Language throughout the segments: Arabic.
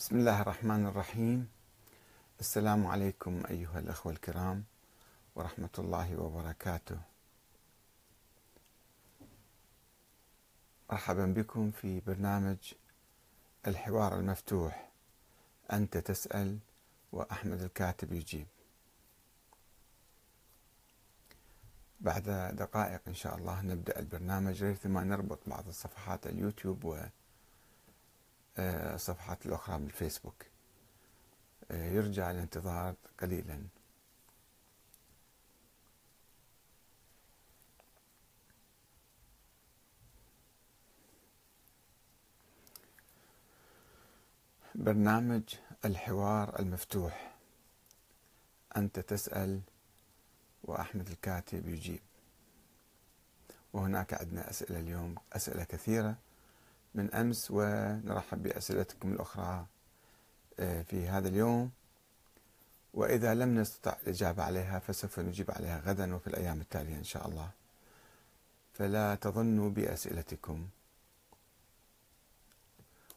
بسم الله الرحمن الرحيم. السلام عليكم أيها الأخوة الكرام ورحمة الله وبركاته. مرحبا بكم في برنامج الحوار المفتوح. أنت تسأل وأحمد الكاتب يجيب. بعد دقائق إن شاء الله نبدأ البرنامج. ريثما نربط بعض الصفحات اليوتيوب و الصفحات الأخرى من الفيسبوك. يرجع الانتظار قليلا. برنامج الحوار المفتوح. أنت تسأل وأحمد الكاتب يجيب. وهناك عندنا أسئلة اليوم أسئلة كثيرة. من أمس ونرحب بأسئلتكم الأخرى آه، في هذا اليوم. وإذا لم نستطع الإجابة عليها فسوف نجيب عليها غدا وفي الأيام التالية إن شاء الله. فلا تظنوا بأسئلتكم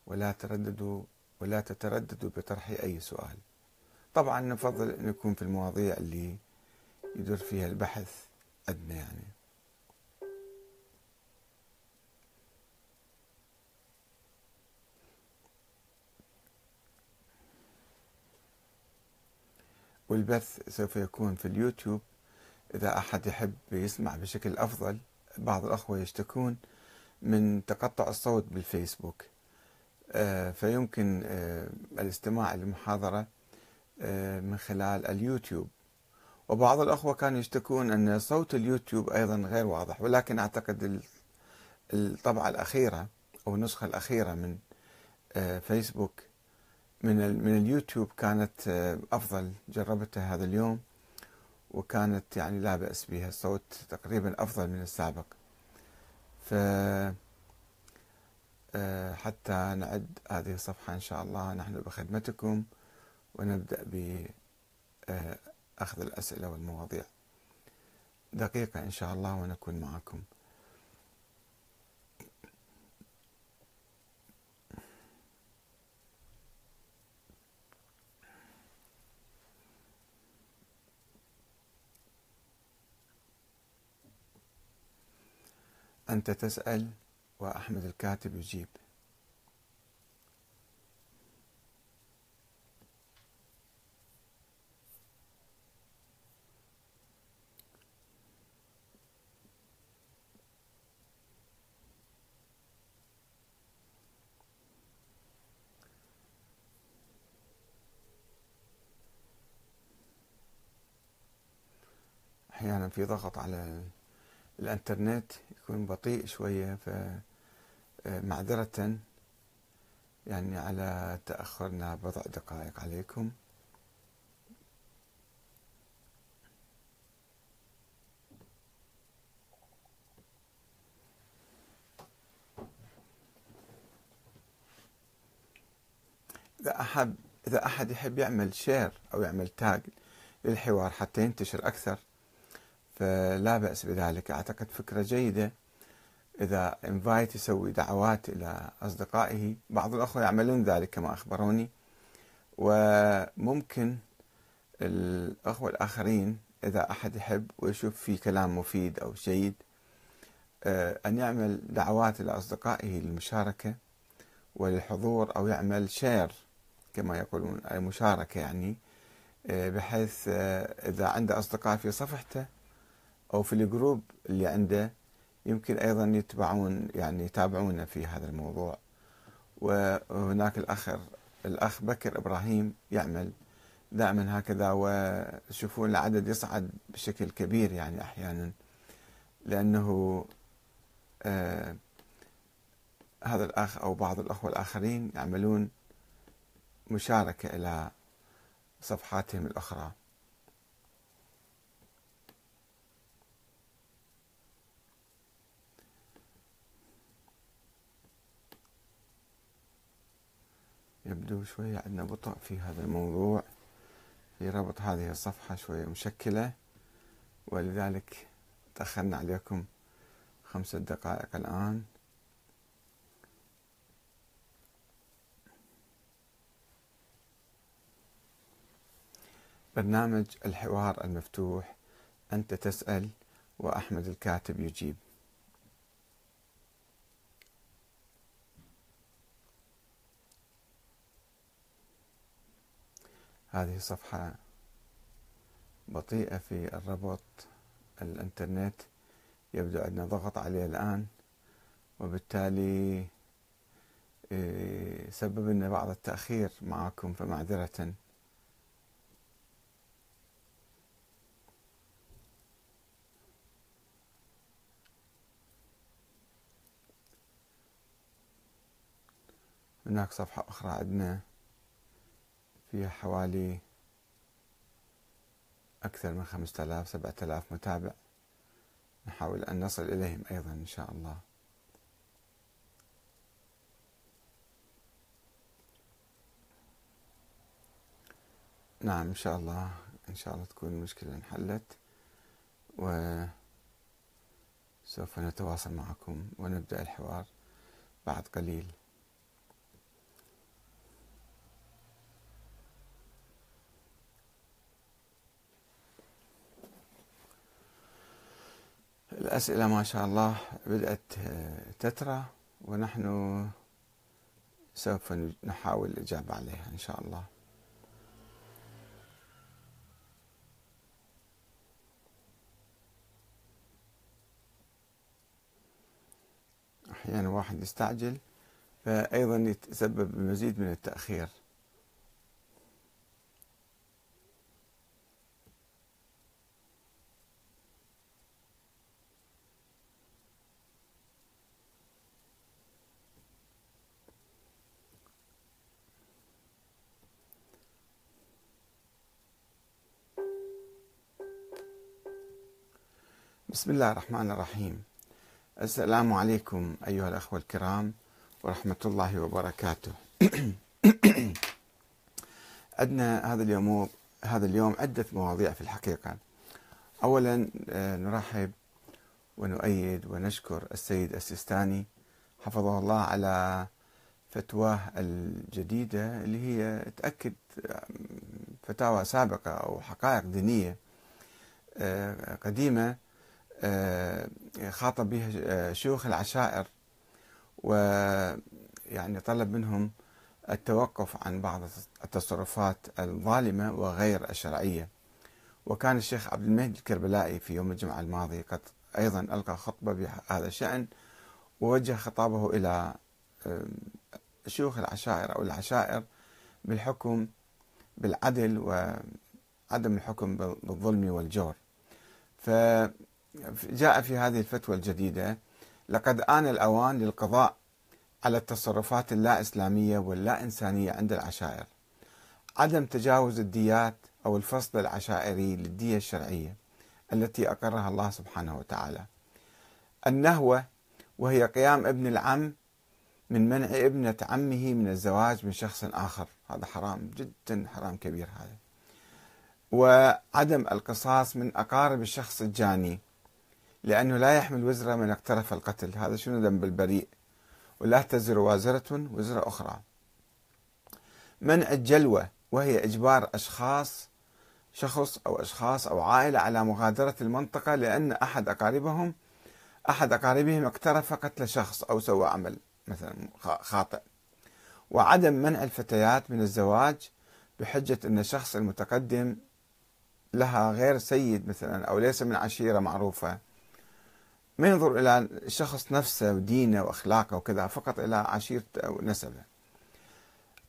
ولا ترددوا ولا تترددوا بطرح أي سؤال. طبعا نفضل أن يكون في المواضيع اللي يدور فيها البحث عندنا يعني. والبث سوف يكون في اليوتيوب. إذا أحد يحب يسمع بشكل أفضل بعض الأخوة يشتكون من تقطع الصوت بالفيسبوك. آه، فيمكن آه، الاستماع للمحاضرة آه، من خلال اليوتيوب. وبعض الأخوة كانوا يشتكون أن صوت اليوتيوب أيضا غير واضح ولكن أعتقد الطبعة الأخيرة أو النسخة الأخيرة من فيسبوك من من اليوتيوب كانت آه، أفضل جربتها هذا اليوم وكانت يعني لا بأس بها الصوت تقريبا أفضل من السابق. ف آه، حتى نعد هذه الصفحة إن شاء الله نحن بخدمتكم ونبدأ باخذ آه، الأسئلة والمواضيع. دقيقة إن شاء الله ونكون معكم. أنت تسأل وأحمد الكاتب يجيب. أحيانا في ضغط على الانترنت يكون بطيء شوية فمعذرة يعني على تأخرنا بضع دقائق عليكم. إذا أحب إذا أحد يحب يعمل شير أو يعمل تاج للحوار حتى ينتشر أكثر فلا بأس بذلك. أعتقد فكرة جيدة. إذا invite يسوي دعوات إلى أصدقائه بعض الأخوة يعملون ذلك كما أخبروني. وممكن الأخوة الآخرين إذا أحد يحب ويشوف في كلام مفيد أو جيد آه، أن يعمل دعوات إلى أصدقائه للمشاركة وللحضور أو يعمل share كما يقولون أي مشاركة يعني آه، بحيث آه، إذا عنده أصدقاء في صفحته أو في الجروب اللي عنده يمكن أيضا يتبعون يعني يتابعونا في هذا الموضوع. وهناك الأخ الأخ بكر إبراهيم يعمل دائما هكذا وتشوفون العدد يصعد بشكل كبير يعني أحيانا لأنه آه هذا الأخ أو بعض الأخوة الآخرين يعملون مشاركة إلى صفحاتهم الأخرى. يبدو شوية عندنا بطء في هذا الموضوع في ربط هذه الصفحة شوية مشكلة ولذلك تأخرنا عليكم خمسة دقائق الآن. برنامج الحوار المفتوح أنت تسأل وأحمد الكاتب يجيب. هذه صفحة بطيئة في الربط الإنترنت يبدو عندنا ضغط عليه الآن وبالتالي إيه، سبب لنا بعض التأخير معكم فمعذرة هناك صفحة أخرى عندنا. فيها حوالي أكثر من خمسة آلاف سبعة آلاف متابع. نحاول أن نصل إليهم أيضا إن شاء الله. نعم إن شاء الله إن شاء الله تكون المشكلة انحلت وسوف نتواصل معكم ونبدأ الحوار بعد قليل. الأسئلة ما شاء الله بدأت تترى ونحن سوف نحاول الإجابة عليها إن شاء الله. أحيانا واحد يستعجل فأيضا يتسبب بمزيد من التأخير. بسم الله الرحمن الرحيم. السلام عليكم أيها الأخوة الكرام ورحمة الله وبركاته. عندنا هذا اليوم هذا اليوم عدة مواضيع في الحقيقة. أولا آه، نرحب ونؤيد ونشكر السيد السيستاني حفظه الله على فتواه الجديدة اللي هي تأكد فتاوى سابقة أو حقائق دينية آه، قديمة خاطب بها آه، شيوخ العشائر ويعني طلب منهم التوقف عن بعض التصرفات الظالمة وغير الشرعية. وكان الشيخ عبد المهدي الكربلائي في يوم الجمعة الماضي قد أيضا ألقى خطبة بهذا الشأن ووجه خطابه إلى شيوخ العشائر أو العشائر بالحكم بالعدل وعدم الحكم بالظلم والجور. ف جاء في هذه الفتوى الجديدة لقد آن الأوان للقضاء على التصرفات اللا إسلامية واللا إنسانية عند العشائر. عدم تجاوز الديات أو الفصل العشائري للدية الشرعية التي أقرها الله سبحانه وتعالى. النهوة وهي قيام ابن العم من منع ابنة عمه من الزواج من شخص آخر. هذا حرام جدا حرام كبير هذا. وعدم القصاص من أقارب الشخص الجاني. لأنه لا يحمل وزر من اقترف القتل. هذا شنو ذنب البريء؟ ولا تزر وازرة وزر أخرى. منع الجلوة وهي إجبار أشخاص شخص أو أشخاص أو عائلة على مغادرة المنطقة لأن أحد أقاربهم أحد أقاربهم اقترف قتل شخص أو سوى عمل مثلا خاطئ. وعدم منع الفتيات من الزواج بحجة أن الشخص المتقدم لها غير سيد مثلا أو ليس من عشيرة معروفة. ما ينظر إلى الشخص نفسه ودينه وأخلاقه وكذا فقط إلى عشيرته أو نسبة.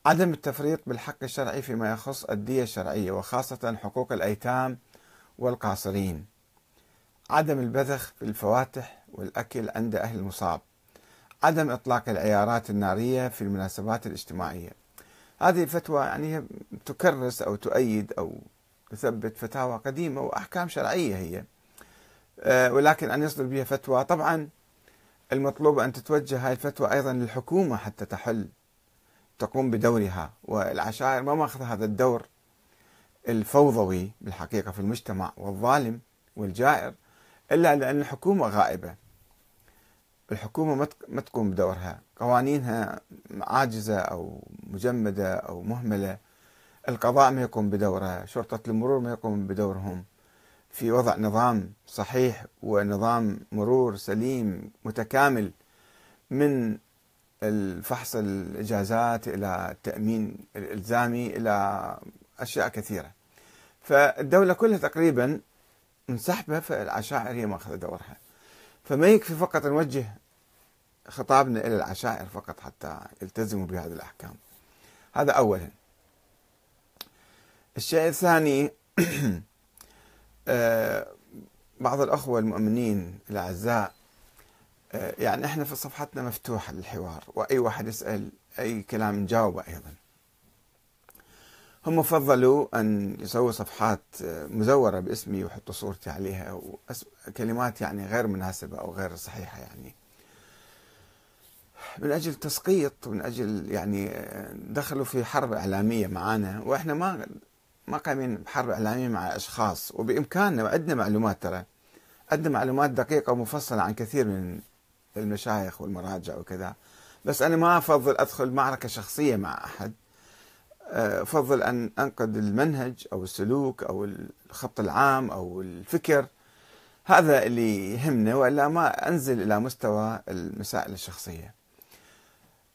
عدم التفريط بالحق الشرعي فيما يخص الدية الشرعية وخاصة حقوق الأيتام والقاصرين. عدم البذخ في الفواتح والأكل عند أهل المصاب. عدم إطلاق العيارات النارية في المناسبات الاجتماعية. هذه فتوى يعني تكرس أو تؤيد أو تثبت فتاوى قديمة وأحكام شرعية هي. ولكن أن يصدر بها فتوى. طبعا المطلوب أن تتوجه هذه الفتوى أيضا للحكومة حتى تحل تقوم بدورها. والعشائر ما ماخذ هذا الدور الفوضوي بالحقيقة في المجتمع والظالم والجائر إلا لأن الحكومة غائبة. الحكومة ما تقوم بدورها. قوانينها عاجزة أو مجمدة أو مهملة. القضاء ما يقوم بدوره. شرطة المرور ما يقوم بدورهم. في وضع نظام صحيح ونظام مرور سليم متكامل من الفحص الإجازات إلى التأمين الإلزامي إلى أشياء كثيرة. فالدولة كلها تقريبا منسحبة فالعشائر هي ماخذة دورها. فما يكفي فقط نوجه خطابنا إلى العشائر فقط حتى يلتزموا بهذه الأحكام. هذا أولا. الشيء الثاني بعض الأخوة المؤمنين الأعزاء آه، يعني إحنا في صفحتنا مفتوحة للحوار وأي واحد يسأل أي كلام نجاوبه أيضا. هم فضلوا أن يسووا صفحات آه، مزورة باسمي ويحطوا صورتي عليها كلمات يعني غير مناسبة أو غير صحيحة يعني. من أجل تسقيط ومن أجل يعني دخلوا في حرب إعلامية معنا وإحنا ما ما قايمين بحرب إعلامية مع أشخاص وبإمكاننا وعندنا معلومات ترى. عندنا معلومات دقيقة ومفصلة عن كثير من المشايخ والمراجع وكذا. بس أنا ما أفضل أدخل معركة شخصية مع أحد. أفضل أن أنقد المنهج أو السلوك أو الخط العام أو الفكر. هذا اللي يهمنا وإلا ما أنزل إلى مستوى المسائل الشخصية.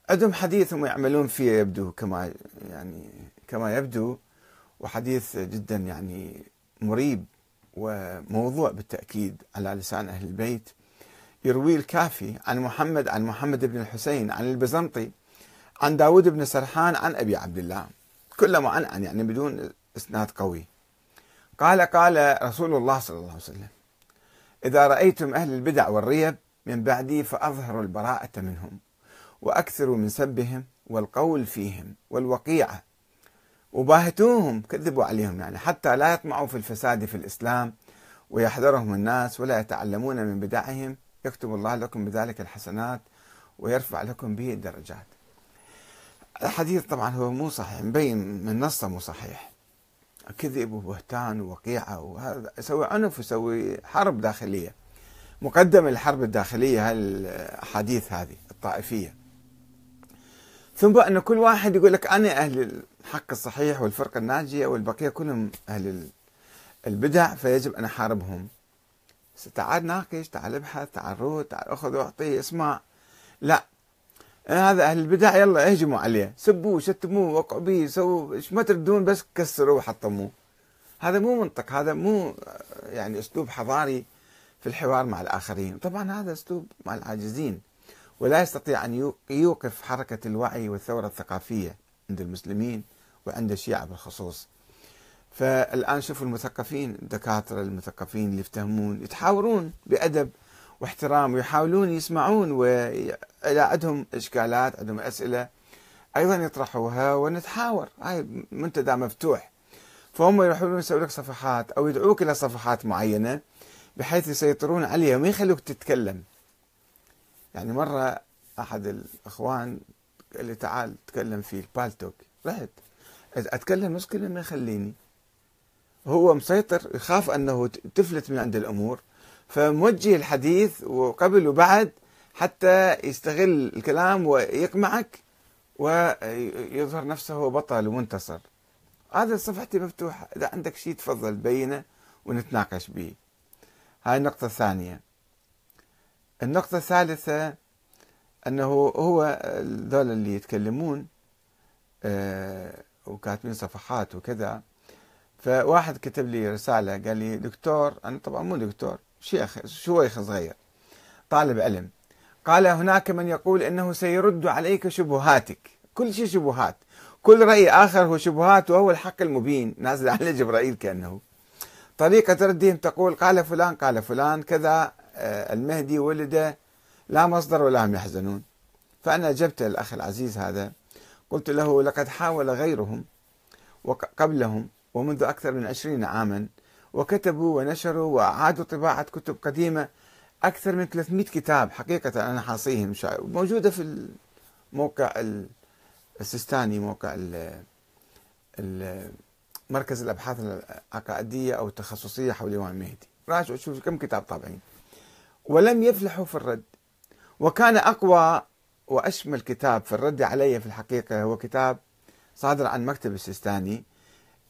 عندهم حديث هم يعملون فيه يبدو كما يعني كما يبدو. وحديث جدا يعني مريب وموضوع بالتأكيد على لسان أهل البيت. يروي الكافي عن محمد عن محمد بن الحسين عن البزنطي عن داود بن سرحان عن أبي عبد الله. كله معنعن يعني بدون إسناد قوي. قال قال رسول الله صلى الله عليه وسلم إذا رأيتم أهل البدع والريب من بعدي فأظهروا البراءة منهم وأكثروا من سبهم والقول فيهم والوقيعة وباهتوهم كذبوا عليهم يعني. حتى لا يطمعوا في الفساد في الإسلام ويحذرهم الناس ولا يتعلمون من بدعهم. يكتب الله لكم بذلك الحسنات ويرفع لكم به الدرجات. الحديث طبعا هو مو صحيح مبين من نصه مو صحيح. كذب وبهتان ووقيعة وهذا يسوي عنف ويسوي حرب داخلية. مقدمة الحرب الداخلية هالأحاديث هذه الطائفية. ثم أن كل واحد يقول لك أنا أهل الحق الصحيح والفرقة الناجية والبقية كلهم أهل البدع فيجب أن أحاربهم. تعال ناقش تعال ابحث تعال روح تعال أخذ وأعطي اسمع. لا. هذا أهل البدع يلا اهجموا عليه. سبوه شتموه وقعوا به سووا إيش ما تردون بس كسروا وحطموه. هذا مو منطق هذا مو يعني أسلوب حضاري في الحوار مع الآخرين. طبعا هذا أسلوب مع العاجزين. ولا يستطيع أن يوقف حركة الوعي والثورة الثقافية عند المسلمين وعند الشيعة بالخصوص. فالآن شوفوا المثقفين الدكاترة المثقفين اللي يفتهمون يتحاورون بأدب واحترام ويحاولون يسمعون وإذا عندهم إشكالات عندهم أسئلة أيضا يطرحوها ونتحاور. هاي منتدى مفتوح. فهم يروحون يسوي لك صفحات أو يدعوك إلى صفحات معينة بحيث يسيطرون عليها وما يخلوك تتكلم. يعني مرة أحد الأخوان قال لي تعال تكلم في البالتوك. رحت. أتكلم مشكلة ما يخليني. هو مسيطر يخاف أنه تفلت من عند الأمور. فموجه الحديث وقبل وبعد حتى يستغل الكلام ويقمعك ويظهر نفسه بطل ومنتصر. هذا صفحتي مفتوحة. إذا عندك شيء تفضل بينة ونتناقش به هاي النقطة الثانية. النقطة الثالثة أنه هو ذول اللي يتكلمون آه، وكاتبين صفحات وكذا. فواحد كتب لي رسالة قال لي دكتور أنا طبعا مو دكتور شيخ شويخ صغير طالب علم. قال هناك من يقول إنه سيرد عليك شبهاتك. كل شيء شبهات. كل رأي آخر هو شبهات وهو الحق المبين. نازل على جبرائيل كأنه. طريقة ردهم تقول قال فلان قال فلان كذا. المهدي ولد لا مصدر ولا هم يحزنون. فأنا أجبت الأخ العزيز هذا قلت له لقد حاول غيرهم وقبلهم ومنذ أكثر من عشرين عاما وكتبوا ونشروا وأعادوا طباعة كتب قديمة أكثر من 300 كتاب حقيقة أنا حاصيهم. موجودة في الموقع السيستاني موقع مركز الأبحاث العقائدية أو التخصصية حول الإمام المهدي. راجعوا شوفوا كم كتاب طابعين. ولم يفلحوا في الرد. وكان أقوى وأشمل كتاب في الرد علي في الحقيقة هو كتاب صادر عن مكتب السيستاني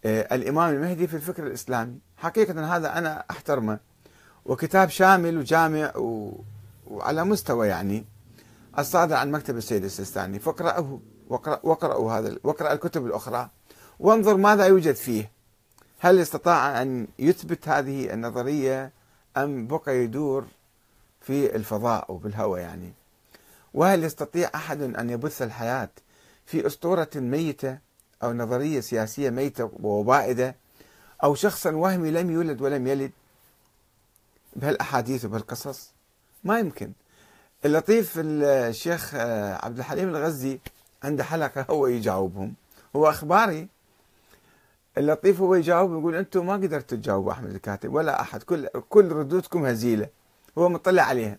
آه، الإمام المهدي في الفكر الإسلامي. حقيقة هذا أنا أحترمه. وكتاب شامل وجامع و... وعلى مستوى يعني الصادر عن مكتب السيد السيستاني. فاقرأه واقرأ واقرأوا هذا واقرأ الكتب الأخرى. وانظر ماذا يوجد فيه. هل استطاع أن يثبت هذه النظرية أم بقى يدور في الفضاء وبالهواء يعني. وهل يستطيع أحد أن يبث الحياة في أسطورة ميتة أو نظرية سياسية ميتة وبائدة أو شخصا وهمي لم يولد ولم يلد؟ بهالأحاديث وبهالقصص ما يمكن. اللطيف الشيخ عبد الحليم الغزي عنده حلقة هو يجاوبهم. هو أخباري اللطيف هو يجاوب يقول أنتم ما قدرتوا تجاوبوا أحمد الكاتب ولا أحد. كل كل ردودكم هزيلة. هو مطلع عليها.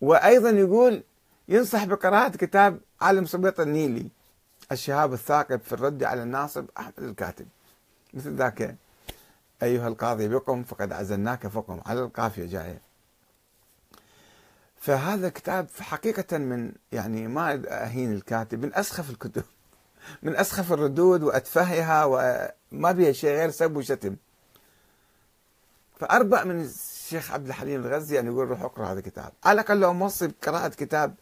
وأيضا يقول ينصح بقراءة كتاب عالم سبيط النيلي الشهاب الثاقب في الرد على الناصب أحمد الكاتب. مثل ذاك أيها القاضي بقم فقد عزلناك فقم. على القافية جاية. فهذا كتاب حقيقة من يعني ما أهين الكاتب من أسخف الكتب من أسخف الردود وأتفهها وما بها شيء غير سب وشتم. فأربع من الشيخ عبد الحليم الغزي يعني يقول روح اقرأ هذا الكتاب. على الأقل لو موصي قراءة كتاب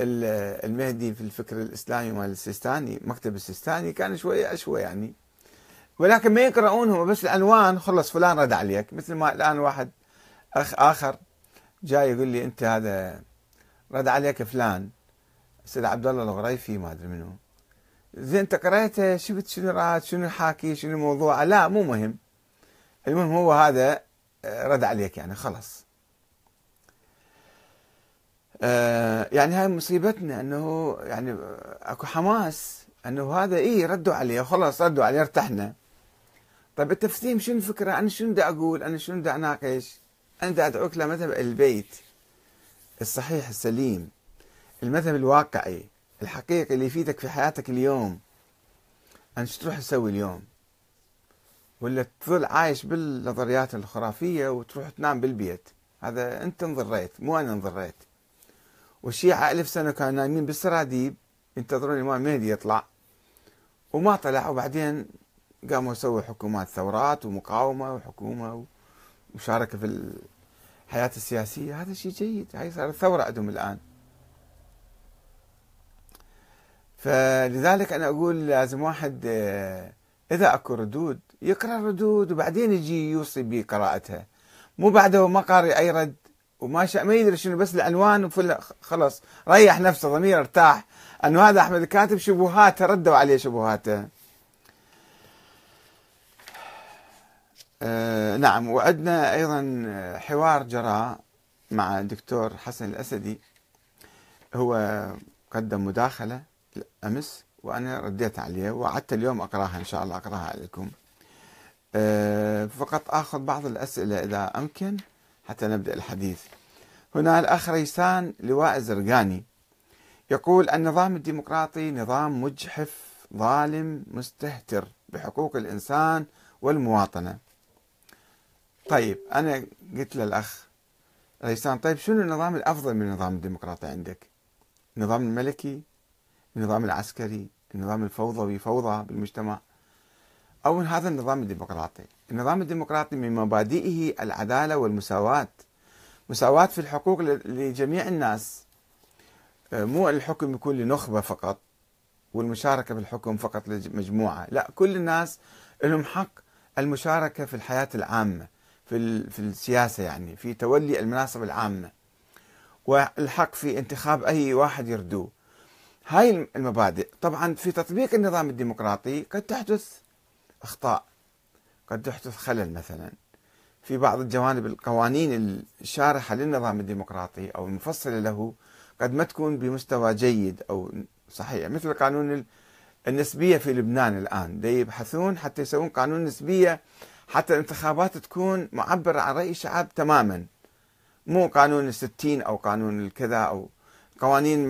المهدي في الفكر الإسلامي مال السيستاني مكتب السيستاني كان شوية أشوى يعني. ولكن ما يقرؤونهم بس العنوان خلص فلان رد عليك. مثل ما الآن واحد أخ آخر جاي يقول لي أنت هذا رد عليك فلان. سيد عبد الله الغريفي ما أدري منه زين أنت قريته؟ شفت شنو راد شنو حاكي؟ شنو الموضوع لا مو مهم. المهم هو هذا رد عليك يعني خلص آه يعني هاي مصيبتنا إنه يعني أكو حماس إنه هذا إيه ردوا عليه خلاص ردوا عليه ارتحنا. طيب التفسير شنو الفكرة؟ أنا شنو بدي أقول؟ أنا شنو بدي أناقش؟ أنا بدي أدعوك لمذهب البيت الصحيح السليم المذهب الواقعي الحقيقي اللي يفيدك في حياتك اليوم. أن شو تروح تسوي اليوم؟ ولا تظل عايش بالنظريات الخرافية وتروح تنام بالبيت. هذا أنت انضريت مو أنا انضريت والشيعة ألف سنة كانوا نايمين بالسراديب ينتظرون الإمام المهدي يطلع. وما طلع وبعدين قاموا يسووا حكومات ثورات ومقاومة وحكومة ومشاركة في الحياة السياسية. هذا شيء جيد هاي صارت ثورة عندهم الآن. فلذلك أنا أقول لازم واحد إذا أكو ردود يقرأ الردود وبعدين يجي يوصي بقراءتها. مو بعده ما قاري أي رد وما شاء ما يدري شنو بس العنوان خلص ريح نفسه ضمير ارتاح. انه هذا أحمد الكاتب شبهاته ردوا عليه شبهاته. آه نعم وعندنا أيضا حوار جرى مع الدكتور حسن الأسدي. هو قدم مداخلة أمس. وأنا رديت عليه وعدت اليوم أقرأها إن شاء الله أقرأها عليكم. أه فقط آخذ بعض الأسئلة إذا أمكن حتى نبدأ الحديث. هنا الاخ ريسان لواء الزرقاني يقول النظام الديمقراطي نظام مجحف ظالم مستهتر بحقوق الإنسان والمواطنة. طيب أنا قلت للأخ ريسان طيب شنو النظام الأفضل من النظام الديمقراطي عندك؟ النظام الملكي النظام العسكري النظام الفوضوي فوضى بالمجتمع أو هذا النظام الديمقراطي. النظام الديمقراطي من مبادئه العدالة والمساواة. مساواة في الحقوق لجميع الناس. آه، مو الحكم يكون لنخبة فقط والمشاركة في الحكم فقط لمجموعة. لا كل الناس لهم حق المشاركة في الحياة العامة في, في السياسة يعني في تولي المناصب العامة. والحق في انتخاب أي واحد يردوه. هاي المبادئ. طبعا في تطبيق النظام الديمقراطي قد تحدث أخطاء. قد تحدث خلل مثلا. في بعض الجوانب القوانين الشارحة للنظام الديمقراطي أو المفصلة له قد ما تكون بمستوى جيد أو صحيح. مثل قانون النسبية في لبنان الآن. يبحثون حتى يسوون قانون نسبية حتى الانتخابات تكون معبرة عن رأي الشعب تماما. مو قانون الستين أو قانون الكذا أو قوانين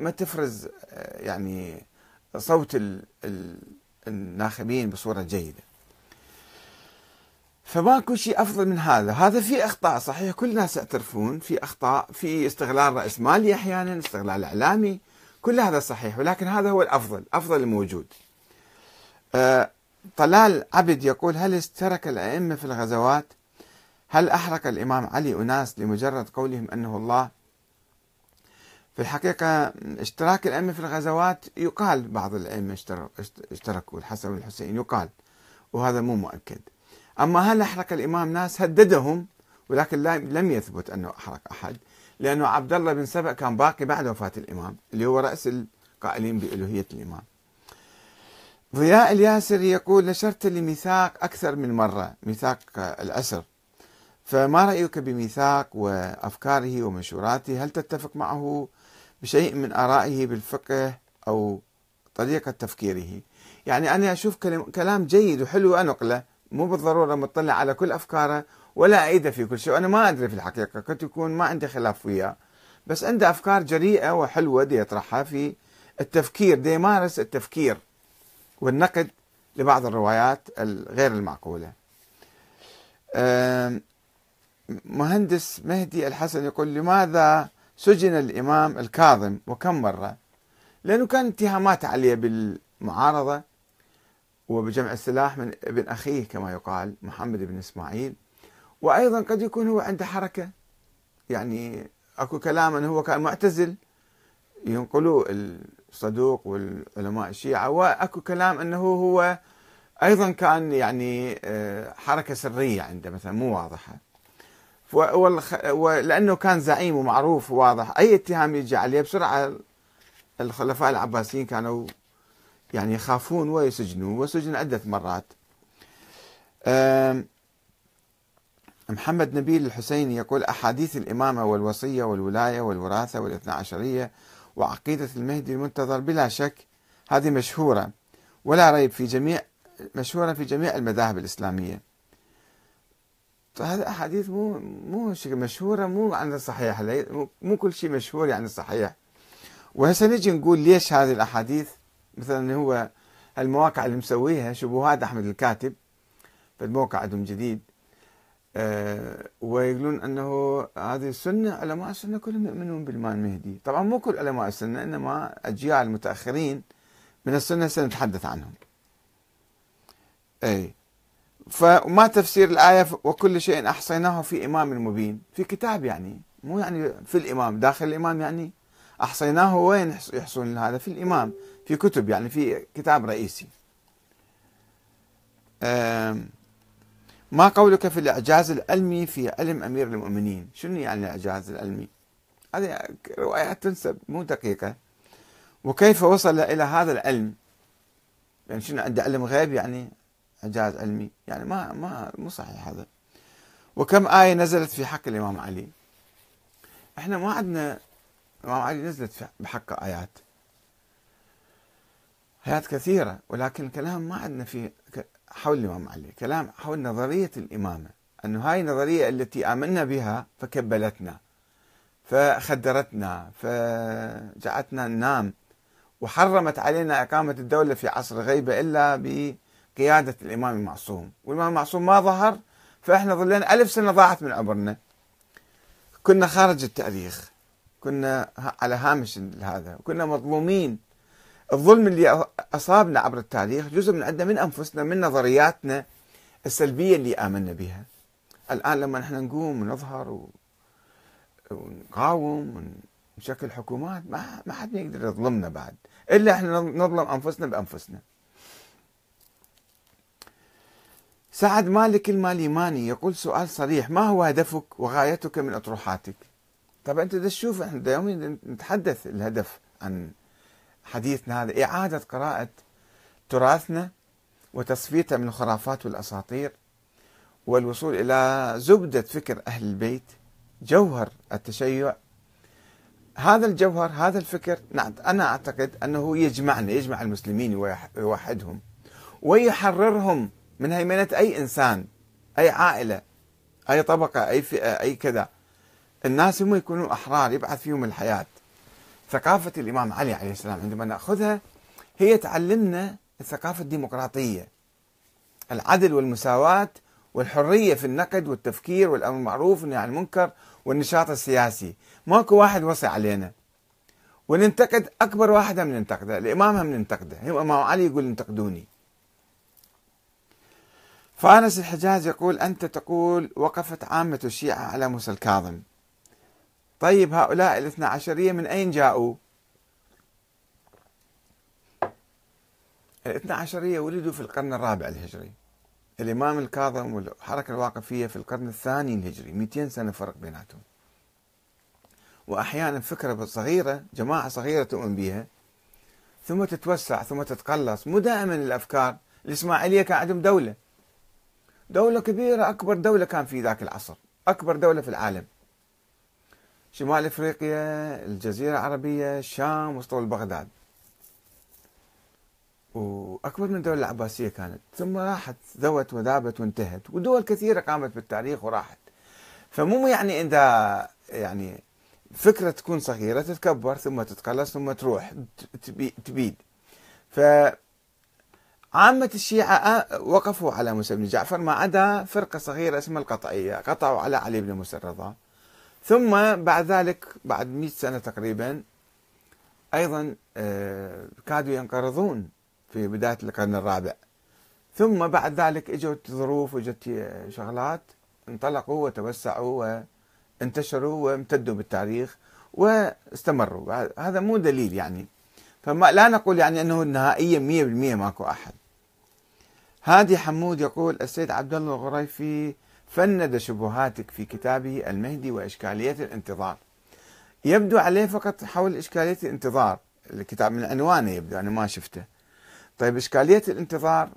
ما تفرز آه، يعني صوت الناخبين بصورة جيدة. فماكو شيء أفضل من هذا، هذا في أخطاء صحيح كل الناس يعترفون في أخطاء، في استغلال رأس مالي أحيانا، استغلال إعلامي، كل هذا صحيح ولكن هذا هو الأفضل، أفضل الموجود. آه، طلال عبد يقول هل اشترك الأئمة في الغزوات هل أحرق الإمام علي أناس لمجرد قولهم أنه الله في الحقيقة اشتراك الأئمة في الغزوات يقال بعض الأئمة اشتركوا الحسن والحسين يقال وهذا مو مؤكد. أما هل أحرق الإمام ناس؟ هددهم ولكن لم يثبت أنه أحرق أحد لأنه عبد الله بن سبأ كان باقي بعد وفاة الإمام اللي هو رأس القائلين بألوهية الإمام. ضياء الياسري يقول نشرت لي ميثاق أكثر من مرة ميثاق الأسر. فما رأيك بميثاق وأفكاره ومنشوراته؟ هل تتفق معه بشيء من آرائه بالفقه أو طريقة تفكيره. يعني أنا أشوف كلام جيد وحلو أنقله مو بالضرورة مطلع على كل أفكاره ولا أعيده في كل شيء. وأنا ما أدري في الحقيقة. قد يكون ما عندي خلاف وياه. بس عنده أفكار جريئة وحلوة دي يطرحها في التفكير. دي يمارس التفكير والنقد لبعض الروايات الغير المعقولة. مهندس مهدي الحسن يقول لماذا سجن الإمام الكاظم وكم مرة؟ لأنه كان اتهامات عليه بالمعارضة وبجمع السلاح من ابن أخيه كما يقال محمد بن إسماعيل. وأيضا قد يكون هو عنده حركة. يعني أكو كلام أنه هو كان معتزل ينقلوا الصدوق والعلماء الشيعة. وأكو كلام أنه هو أيضا كان يعني آه، حركة سرية عنده مثلا مو واضحة. ولأنه كان زعيم ومعروف وواضح. أي اتهام يجي عليه بسرعة الخلفاء العباسيين كانوا يعني يخافون ويسجنوه وسجن عدة مرات. محمد نبيل الحسيني يقول أحاديث الإمامة والوصية والولاية والوراثة والإثنى عشرية وعقيدة المهدي المنتظر بلا شك هذه مشهورة. ولا ريب في جميع مشهورة في جميع المذاهب الإسلامية. هذا أحاديث مو مو مشهورة مو عن الصحيح. مو كل شيء مشهور يعني صحيح. وهسه نجي نقول ليش هذه الأحاديث مثلا هو المواقع اللي مسويها شبهات أحمد الكاتب في الموقع عندهم جديد. أه ويقولون أنه هذه السنة علماء السنة كلهم يؤمنون بالامام المهدي، طبعا مو كل علماء السنة إنما أجيال متأخرين من السنة سنتحدث عنهم. أي. فما تفسير الآية وكل شيء أحصيناه في إمام مبين، في كتاب يعني مو يعني في الإمام داخل الإمام يعني أحصيناه وين يحصون هذا؟ في الإمام في كتب يعني في كتاب رئيسي. ما قولك في الإعجاز العلمي في علم أمير المؤمنين؟ شنو يعني الإعجاز العلمي؟ هذه روايات تنسب مو دقيقة. وكيف وصل إلى هذا العلم؟ يعني شنو عنده علم غيب يعني؟ إعجاز علمي. يعني ما ما مو صحيح هذا. وكم آية نزلت في حق الإمام علي؟ إحنا ما عندنا الإمام علي نزلت بحق آيات. آيات كثيرة ولكن الكلام ما عندنا في حول الإمام علي. كلام حول نظرية الإمامة. أنه هاي النظرية التي آمنا بها فكبلتنا فخدرتنا فجعلتنا ننام وحرمت علينا إقامة الدولة في عصر غيبة إلا بقيادة الإمام المعصوم والإمام المعصوم ما ظهر فإحنا ظلنا ألف سنة ضاعت من عمرنا. كنا خارج التأريخ. كنا على هامش هذا. كنا مظلومين. الظلم اللي أصابنا عبر التاريخ جزء من عندنا من أنفسنا من نظرياتنا السلبية اللي آمنا بها. الآن لما نحن نقوم ونظهر ونقاوم ونشكل حكومات ما ما حد يقدر يظلمنا بعد. إلا إحنا نظلم أنفسنا بأنفسنا. سعد مالك الماليماني يقول سؤال صريح ما هو هدفك وغايتك من أطروحاتك؟ طبعا أنت تشوف إحنا يوميا نتحدث الهدف عن حديثنا هذا إعادة قراءة تراثنا وتصفيته من الخرافات والأساطير والوصول إلى زبدة فكر أهل البيت جوهر التشيع. هذا الجوهر هذا الفكر أنا أعتقد أنه يجمعنا يجمع المسلمين ويوحدهم ويحررهم من هيمنة أي إنسان أي عائلة أي طبقة أي فئة أي كذا. الناس هم يكونوا أحرار يبعث فيهم الحياة. ثقافة الإمام علي عليه السلام عندما نأخذها هي تعلمنا الثقافة الديمقراطية. العدل والمساواة والحرية في النقد والتفكير والأمر المعروف والنهي عن المنكر والنشاط السياسي. ماكو واحد وصي علينا. وننتقد أكبر واحد هم ننتقده الإمام هم ننتقده. الإمام علي يقول انتقدوني فارس الحجاز يقول أنت تقول وقفت عامة الشيعة على موسى الكاظم. طيب هؤلاء الاثنى عشرية من أين جاءوا؟ الاثنى عشرية ولدوا في القرن الرابع الهجري. الإمام الكاظم والحركة الواقفية في القرن الثاني الهجري. 200 سنة فرق بيناتهم. وأحيانا فكرة صغيرة جماعة صغيرة تؤمن بها ثم تتوسع ثم تتقلص. مو دائما الأفكار. الإسماعيلية كان عندهم دولة. دولة كبيرة أكبر دولة كان في ذاك العصر أكبر دولة في العالم. شمال إفريقيا الجزيرة العربية الشام وسطول بغداد وأكبر من الدولة العباسية كانت. ثم راحت ذوت وذابت وانتهت ودول كثيرة قامت بالتاريخ وراحت. فمو يعني اذا يعني فكرة تكون صغيرة تتكبر ثم تتقلص ثم تروح تبيد. ف عامة الشيعة وقفوا على موسى بن جعفر ما عدا فرقة صغيرة اسمها القطعية. قطعوا على علي بن موسى الرضا. ثم بعد ذلك بعد 100 سنة تقريبا أيضا آه، كادوا ينقرضون في بداية القرن الرابع. ثم بعد ذلك اجت ظروف وجت شغلات انطلقوا وتوسعوا وانتشروا وامتدوا بالتاريخ واستمروا. هذا مو دليل يعني. فما لا نقول يعني أنه نهائيا 100% ماكو أحد. هادي حمود يقول السيد عبد الله الغريفي فند شبهاتك في كتابه المهدي وإشكالية الانتظار. يبدو عليه فقط حول إشكالية الانتظار. الكتاب من عنوانه يبدو أنا ما شفته. طيب إشكالية الانتظار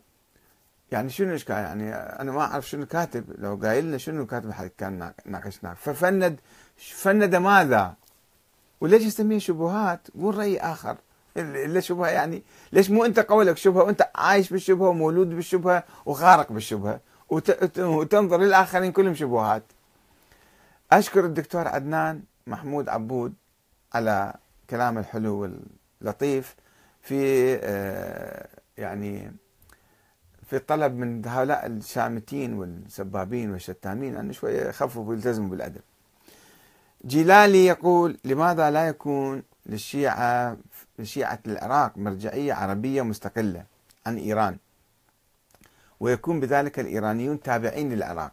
يعني شنو إشكال؟ يعني أنا ما أعرف شنو كاتب. لو قايل لنا شنو كاتب كان ناقشناه. ففند فند ماذا؟ وليش يسميه شبهات؟ قول رأي آخر؟ إلا شبهة يعني. ليش مو أنت قولك شبهة؟ وأنت عايش بالشبهة ومولود بالشبهة وخارق بالشبهة وتنظر للآخرين كلهم شبهات. أشكر الدكتور عدنان محمود عبود على كلام الحلو واللطيف في آه، يعني في طلب من هؤلاء الشامتين والسبابين والشتامين أن شوية يخففوا ويلتزموا بالأدب. جلالي يقول لماذا لا يكون للشيعة لشيعة العراق مرجعية عربية مستقلة عن إيران. ويكون بذلك الإيرانيون تابعين للعراق.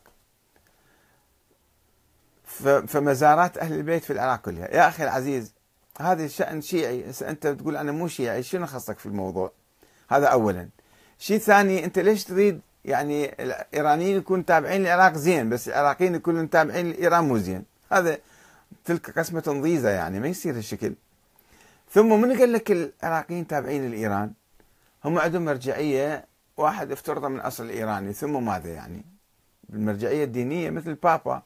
فمزارات أهل البيت في العراق كلها. يا أخي العزيز هذا شأن شيعي. أنت تقول أنا مو شيعي شنو خصك في الموضوع؟ هذا أولا. شيء ثاني أنت ليش تريد يعني الإيرانيين يكونوا تابعين للعراق؟ زين بس العراقيين يكونوا تابعين لإيران مو زين. هذا تلك قسمة ضيزة يعني ما يصير هالشكل. ثم من قال لك العراقيين تابعين لإيران؟ هم عندهم مرجعية واحد افترض من أصل إيراني ثم ماذا يعني؟ بالمرجعية الدينية مثل البابا.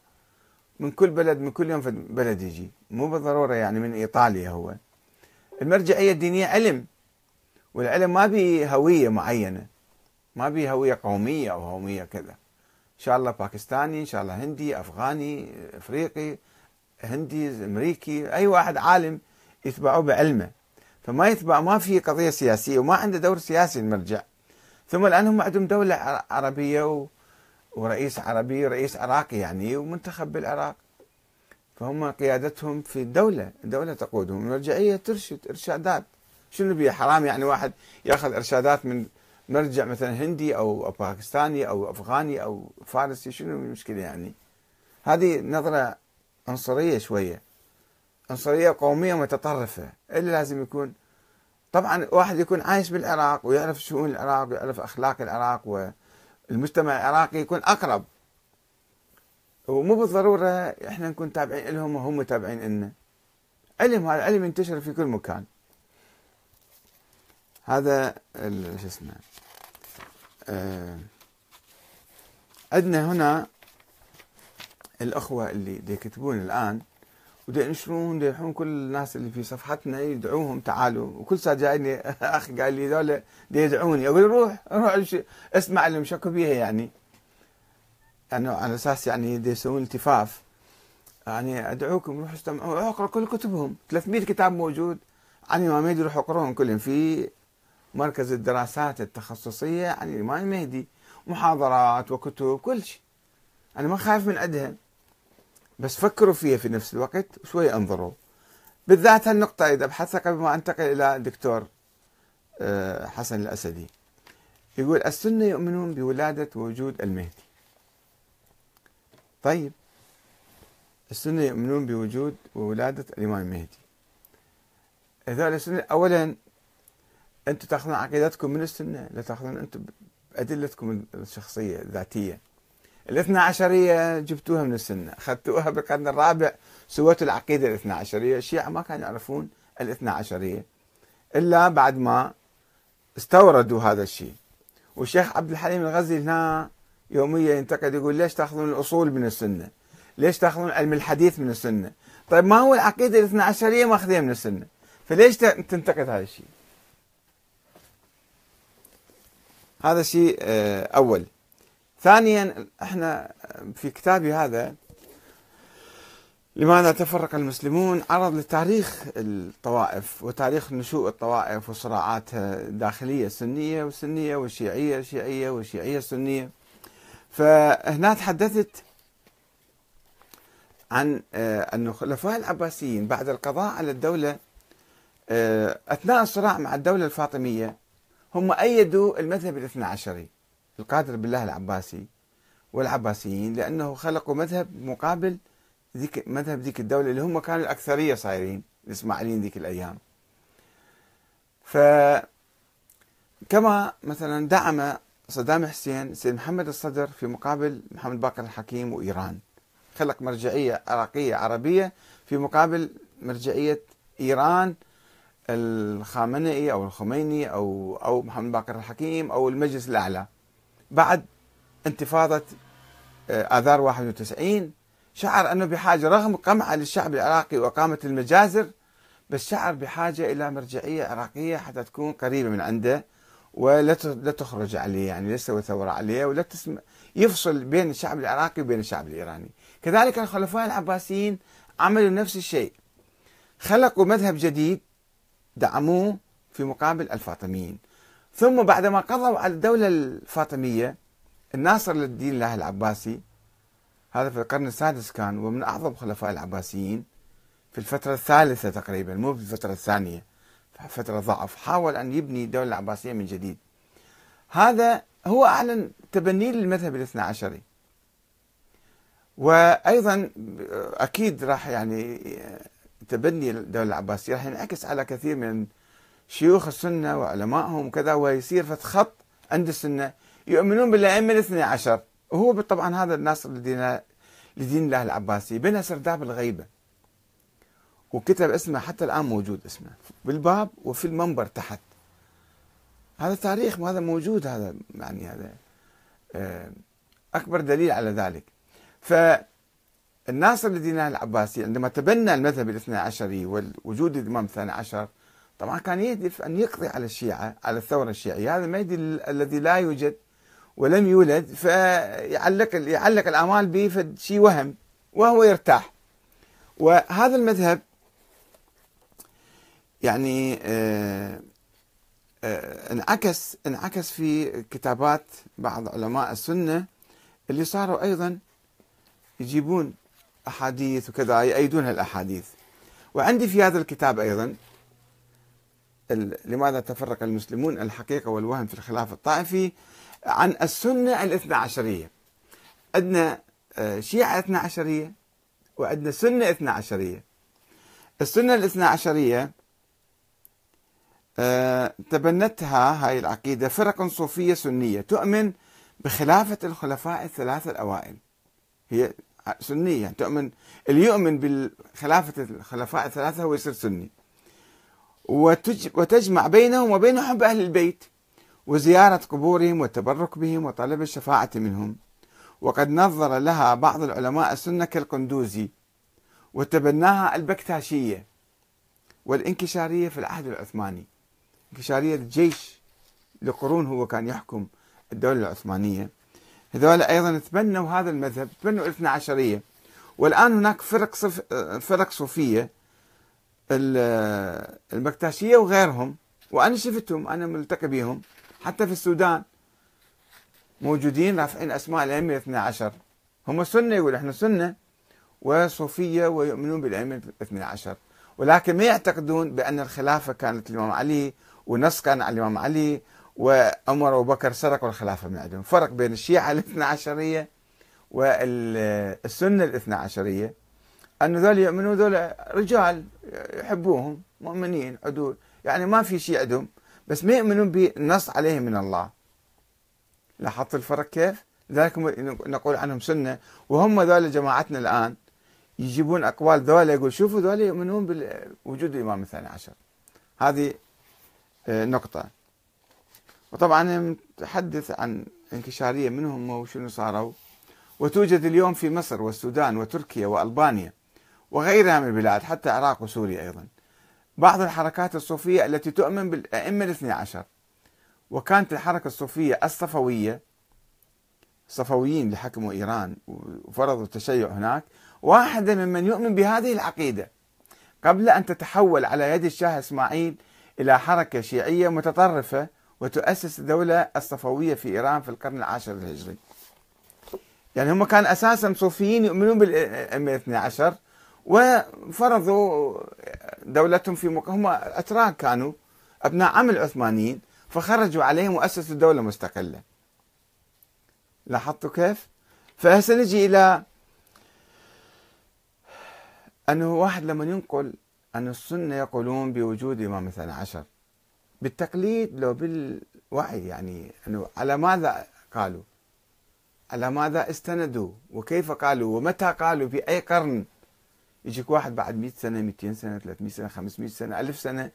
من كل بلد من كل يوم في بلد يجي. مو بالضرورة يعني من إيطاليا هو. المرجعية الدينية علم والعلم ما به هوية معينة. ما به هوية قومية أو هوية كذا. إن شاء الله باكستاني إن شاء الله هندي أفغاني أفريقي هندي أمريكي أي واحد عالم. يتبعه بعلمه. فما يتبع ما في قضية سياسية وما عنده دور سياسي المرجع. ثم الآن هم عندهم دولة عربية و... ورئيس عربي رئيس عراقي يعني ومنتخب بالعراق. فهم قيادتهم في الدولة الدولة تقودهم. المرجعية ترشد إرشادات. شنو بيه حرام يعني واحد ياخذ إرشادات من مرجع مثلا هندي أو باكستاني أو أفغاني أو فارسي شنو المشكلة يعني؟ هذه نظرة عنصرية شوية. عنصرية قومية متطرفة. اللي لازم يكون طبعا واحد يكون عايش بالعراق ويعرف شؤون العراق ويعرف أخلاق العراق والمجتمع العراقي يكون أقرب. ومو بالضرورة إحنا نكون تابعين لهم وهم تابعين لنا. علم هذا علم ينتشر في كل مكان. هذا شو اسمه؟ آه عندنا هنا الأخوة اللي يكتبون الآن. ودا ينشرون دا يحون كل الناس اللي في صفحتنا يدعوهم تعالوا. وكل ساعة جايني اخ قال لي ذولا يدعوني. أقول روح روح اسمع اللي مشكوا بيها يعني. يعني على أساس يعني يسوون التفاف. يعني أدعوكم روحوا استمعوا. أقرأ كل كتبهم. 300 كتاب موجود. عن الامام المهدي روحوا اقروهم كلهم. في مركز الدراسات التخصصية عن الامام المهدي محاضرات وكتب كل شيء. أنا ما خايف من عندها بس فكروا فيها في نفس الوقت وشوي أنظروا. بالذات هالنقطة إذا بحثت قبل ما أنتقل إلى الدكتور آه، حسن الأسدي. يقول السنة يؤمنون بولادة ووجود المهدي. طيب. السنة يؤمنون بوجود وولادة الإمام المهدي. هذول السنة أولا أنتم تأخذون عقيدتكم من السنة لا تأخذون أنتم أدلتكم الشخصية الذاتية. الاثنى عشرية جبتوها من السنة أخذتوها بالقرن الرابع سويتوا العقيدة الاثنى عشرية الشيعة ما كانوا يعرفون الاثنى عشرية إلا بعد ما استوردوا هذا الشيء والشيخ عبد الحليم الغزي هنا يوميا ينتقد يقول ليش تأخذون الأصول من السنة؟ ليش تأخذون علم الحديث من السنة؟ طيب ما هو العقيدة الاثنى عشرية ماخذينها من السنة؟ فليش تنتقد هذا الشيء؟ هذا شيء آه، أول. ثانيا إحنا في كتابي هذا لماذا تفرق المسلمون؟ عرض لتاريخ الطوائف وتاريخ نشوء الطوائف وصراعاتها الداخلية السنية والسنية والشيعية الشيعية والشيعية السنية فهنا تحدثت عن آه، أن الخلفاء العباسيين بعد القضاء على الدولة آه، أثناء الصراع مع الدولة الفاطمية هم أيدوا المذهب الاثنى عشري. القادر بالله العباسي والعباسيين لأنه خلقوا مذهب مقابل ذيك مذهب ذيك الدولة اللي هم كانوا الأكثرية صايرين الإسماعيليين ذيك الأيام. ف كما مثلا دعم صدام حسين سيد محمد الصدر في مقابل محمد باقر الحكيم وإيران. خلق مرجعية عراقية عربية في مقابل مرجعية إيران الخامنئي أو الخميني أو أو محمد باقر الحكيم أو المجلس الأعلى. بعد انتفاضة آه، آذار 91 شعر أنه بحاجة رغم قمع للشعب العراقي وإقامة المجازر بس شعر بحاجة إلى مرجعية عراقية حتى تكون قريبة من عنده ولا لا تخرج عليه يعني لا تسوي ثورة عليه ولا تسم يفصل بين الشعب العراقي وبين الشعب الإيراني. كذلك الخلفاء العباسيين عملوا نفس الشيء. خلقوا مذهب جديد دعموه في مقابل الفاطميين. ثم بعدما قضوا على الدولة الفاطمية الناصر للدين الله العباسي هذا في القرن السادس كان ومن أعظم خلفاء العباسيين في الفترة الثالثة تقريبا مو في الفترة الثانية فترة ضعف. حاول أن يبني الدولة العباسية من جديد. هذا هو أعلن تبنيه للمذهب الاثنى عشري. وأيضا أكيد راح يعني تبني الدولة العباسية راح ينعكس على كثير من شيوخ السنة وعلمائهم وكذا ويصير فت خط عند السنة. يؤمنون بالأئمة الاثنى عشر. وهو طبعا هذا الناصر لدين لدين الله العباسي. بنى سرداب الغيبة. وكتب اسمه حتى الآن موجود اسمه. بالباب وفي المنبر تحت. هذا تاريخ وهذا موجود. هذا يعني هذا آه، أكبر دليل على ذلك. فالناصر لدين الله العباسي عندما تبنى المذهب الاثنى عشري ووجود الإمام الثاني عشر طبعا كان يهدف أن يقضي على الشيعة على الثورة الشيعية. هذا المهدي الذي لا يوجد ولم يولد فيعلق يعلق الامال به شيء وهم وهو يرتاح. وهذا المذهب يعني آه، آه، انعكس انعكس في كتابات بعض علماء السنة اللي صاروا أيضا يجيبون أحاديث وكذا يأيدون الاحاديث وعندي في هذا الكتاب أيضا لماذا تفرق المسلمون الحقيقة والوهم في الخلاف الطائفي عن السنة الاثنى عشرية؟ عندنا آه، شيعة اثنى عشرية وعندنا سنة اثنى عشرية. السنة الاثنى عشرية آه، تبنتها هاي العقيدة فرق صوفية سنية تؤمن بخلافة الخلفاء الثلاثة الأوائل. هي سنية يعني تؤمن اللي يؤمن بخلافة الخلفاء الثلاثة هو يصير سني. وتجمع بينهم وبين حب أهل البيت وزيارة قبورهم والتبرك بهم وطلب الشفاعة منهم. وقد نظر لها بعض العلماء السنة كالقندوزي وتبناها البكتاشية والانكشارية في العهد العثماني. انكشارية الجيش لقرون هو كان يحكم الدولة العثمانية. هذول أيضا تبنوا هذا المذهب تبنوا الاثنى عشرية. والآن هناك فرق صف فرق صوفية. البكتاشية وغيرهم وأنا شفتهم أنا ملتقي بهم حتى في السودان موجودين رافعين أسماء الأئمة الاثنى عشر. هم سنة يقول إحنا سنة وصوفية ويؤمنون بالأئمة الاثنى عشر. ولكن ما يعتقدون بأن الخلافة كانت الإمام علي ونص كان على الإمام علي وعمر وابو بكر سرقوا الخلافه من عندهم. فرق بين الشيعة الاثنى عشرية والسنة الاثنى عشرية. أن ذول يؤمنون ذول رجال يحبوهم مؤمنين عدول. يعني ما في شيء عندهم. بس ما يؤمنون بنص عليه من الله. لاحظت الفرق كيف؟ لذلك نقول عنهم سنة. وهم ذول جماعتنا الآن يجيبون أقوال ذولا يقول شوفوا ذولا يؤمنون بوجود الإمام الثاني عشر. هذه آه، نقطة. وطبعا نتحدث عن انكشارية منهم وشنو صاروا. وتوجد اليوم في مصر والسودان وتركيا وألبانيا وغيرها من البلاد حتى العراق وسوريا أيضا. بعض الحركات الصوفية التي تؤمن بالأئمة الاثني عشر وكانت الحركة الصوفية الصفوية الصفويين اللي حكموا إيران وفرضوا التشيع هناك واحدة ممن يؤمن بهذه العقيدة. قبل أن تتحول على يد الشاه إسماعيل إلى حركة شيعية متطرفة وتؤسس الدولة الصفوية في إيران في القرن العاشر الهجري. يعني هم كان أساسا صوفيين يؤمنون بالأئمة الاثني عشر وفرضوا دولتهم في مك... هم أتراك كانوا أبناء عم العثمانيين فخرجوا عليهم وأسسوا دولة مستقلة. لاحظتوا كيف؟ فهسه نجي إلى أنه واحد لما ينقل أن السنة يقولون بوجود إمام الثاني عشر. بالتقليد لو بالوعي يعني أنه على ماذا قالوا؟ على ماذا استندوا؟ وكيف قالوا؟ ومتى قالوا؟ في أي قرن؟ يجيك واحد بعد 100 سنة 200 سنة 300 سنة 500 سنة 1000 سنة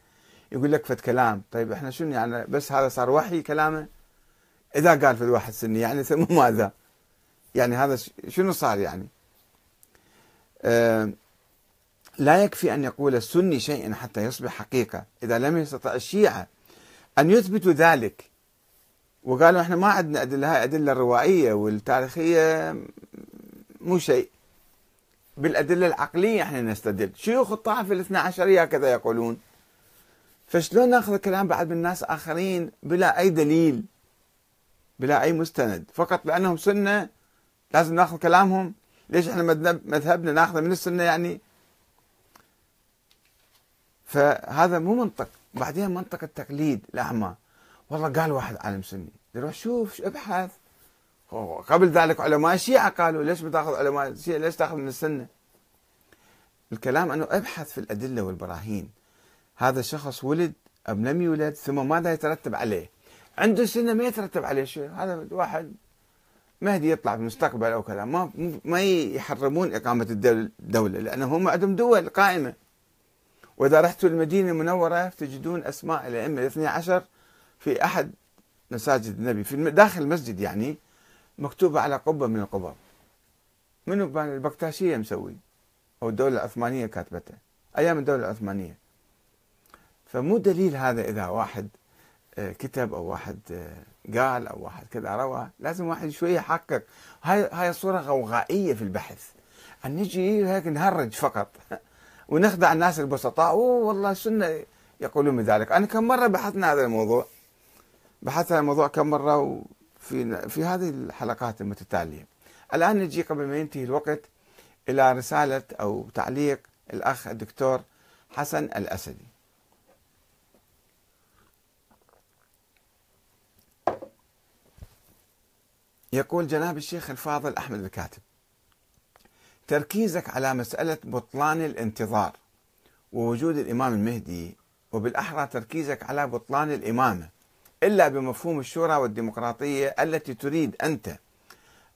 يقول لك فت كلام. طيب إحنا شنو يعني؟ بس هذا صار وحي كلامه؟ إذا قال في الواحد سني يعني ثم ماذا؟ يعني هذا شنو صار يعني؟ آه لا يكفي أن يقول السني شيئا حتى يصبح حقيقة. إذا لم يستطع الشيعة أن يثبتوا ذلك وقالوا إحنا ما عندنا أدلة هاي أدلة الروائية والتاريخية مو شيء. بالأدلة العقلية إحنا نستدل. شيوخ الطائفة الاثنى عشرية هكذا يقولون. فشلون نأخذ الكلام بعد من ناس آخرين بلا أي دليل؟ بلا أي مستند. فقط لأنهم سنة لازم نأخذ كلامهم؟ ليش إحنا مذهبنا نأخذه من السنة يعني؟ فهذا مو منطق. بعدين منطق التقليد الأعمى. والله قال واحد عالم سني. روح شوف ابحث قبل ذلك علماء الشيعة قالوا ليش بتاخذ علماء الشيعة ليش تاخذ من السنة؟ الكلام أنه ابحث في الأدلة والبراهين. هذا الشخص ولد أم لم يولد ثم ماذا يترتب عليه؟ عنده سنة ما يترتب عليه شيء. هذا واحد مهدي يطلع في المستقبل أو كذا ما ما يحرمون إقامة الدولة لأن هم عندهم دول قائمة. وإذا رحتوا المدينة المنورة تجدون أسماء الأئمة الاثني عشر في أحد مساجد النبي في داخل المسجد يعني. مكتوبة على قبة من القبب منو البكتاشية مسوي. أو الدولة العثمانية كاتبته. أيام الدولة العثمانية. فمو دليل هذا إذا واحد آه، كتب أو واحد آه، قال أو واحد كذا روى. لازم واحد شوية يحقق. هاي هاي صورة غوغائية في البحث. أن نجي هيك نهرج فقط. ونخدع الناس البسطاء. أوه والله السنة يقولون بذلك أنا كم مرة بحثنا هذا الموضوع. بحثت الموضوع كم مرة في في هذه الحلقات المتتالية. الآن نجي قبل ما ينتهي الوقت إلى رسالة أو تعليق الأخ الدكتور حسن الأسدي. يقول جناب الشيخ الفاضل أحمد الكاتب تركيزك على مسألة بطلان الانتظار ووجود الإمام المهدي وبالأحرى تركيزك على بطلان الإمامة إلا بمفهوم الشورى والديمقراطية التي تريد أنت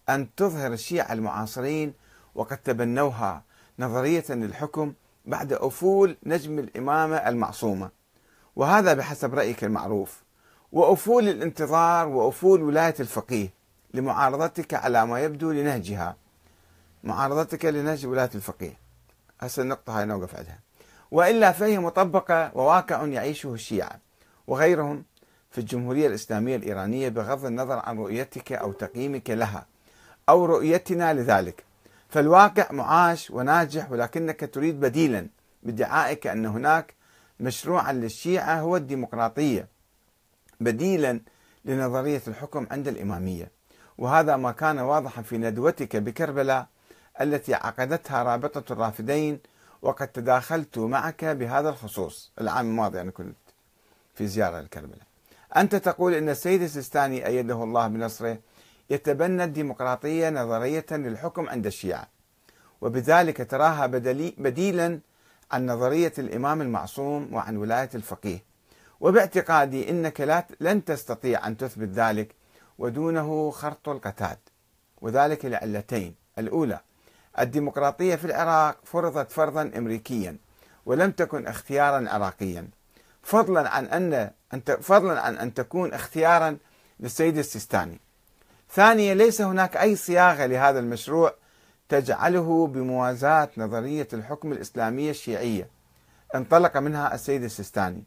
أن تظهر الشيعة المعاصرين وقد تبنوها نظرية للحكم بعد أفول نجم الإمامة المعصومة. وهذا بحسب رأيك المعروف. وأفول الانتظار وأفول ولاية الفقيه لمعارضتك على ما يبدو لنهجها. معارضتك لنهج ولاية الفقيه. هسه النقطة هاي نوقف عندها. وإلا فهي مطبقة وواقع يعيشه الشيعة. وغيرهم في الجمهورية الإسلامية الإيرانية بغض النظر عن رؤيتك أو تقييمك لها أو رؤيتنا لذلك. فالواقع معاش وناجح ولكنك تريد بديلا بادعائك أن هناك مشروعا للشيعة هو الديمقراطية بديلا لنظرية الحكم عند الإمامية. وهذا ما كان واضحا في ندوتك بكربلاء التي عقدتها رابطة الرافدين وقد تداخلت معك بهذا الخصوص. العام الماضي أنا كنت في زيارة لكربلاء. أنت تقول أن السيد السيستاني أيده الله بنصره يتبنى الديمقراطية نظرية للحكم عند الشيعة. وبذلك تراها بديلا عن نظرية الإمام المعصوم وعن ولاية الفقيه. وباعتقادي أنك لن تستطيع أن تثبت ذلك ودونه خرط القتاد. وذلك لعلتين. الأولى الديمقراطية في العراق فرضت فرضا أمريكيا ولم تكن اختيارا عراقيا. فضلا عن أن فضلا عن أن تكون اختيارا للسيد السيستاني. ثانيا ليس هناك أي صياغة لهذا المشروع تجعله بموازاة نظرية الحكم الإسلامية الشيعية. انطلق منها السيد السيستاني.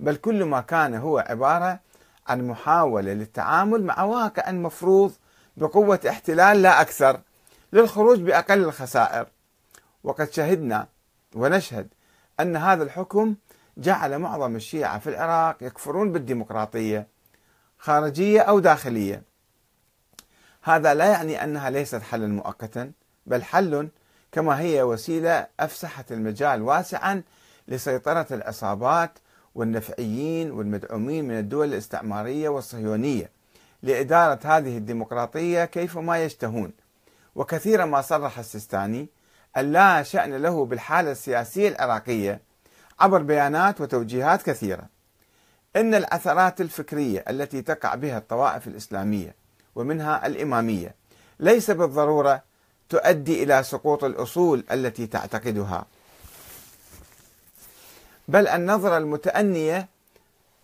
بل كل ما كان هو عبارة عن محاولة للتعامل مع واقع مفروض بقوة احتلال لا أكثر للخروج بأقل الخسائر. وقد شهدنا ونشهد أن هذا الحكم جعل معظم الشيعة في العراق يكفرون بالديمقراطية خارجية أو داخلية. هذا لا يعني أنها ليست حلا مؤقتا بل حل كما هي وسيلة أفسحت المجال واسعا لسيطرة العصابات والنفعيين والمدعومين من الدول الاستعمارية والصهيونية لإدارة هذه الديمقراطية كيفما يشتهون. وكثيرا ما صرح السيستاني لا شأن له بالحالة السياسية العراقية عبر بيانات وتوجيهات كثيرة. إن العثرات الفكرية التي تقع بها الطوائف الإسلامية ومنها الإمامية ليس بالضرورة تؤدي إلى سقوط الأصول التي تعتقدها. بل النظرة المتأنية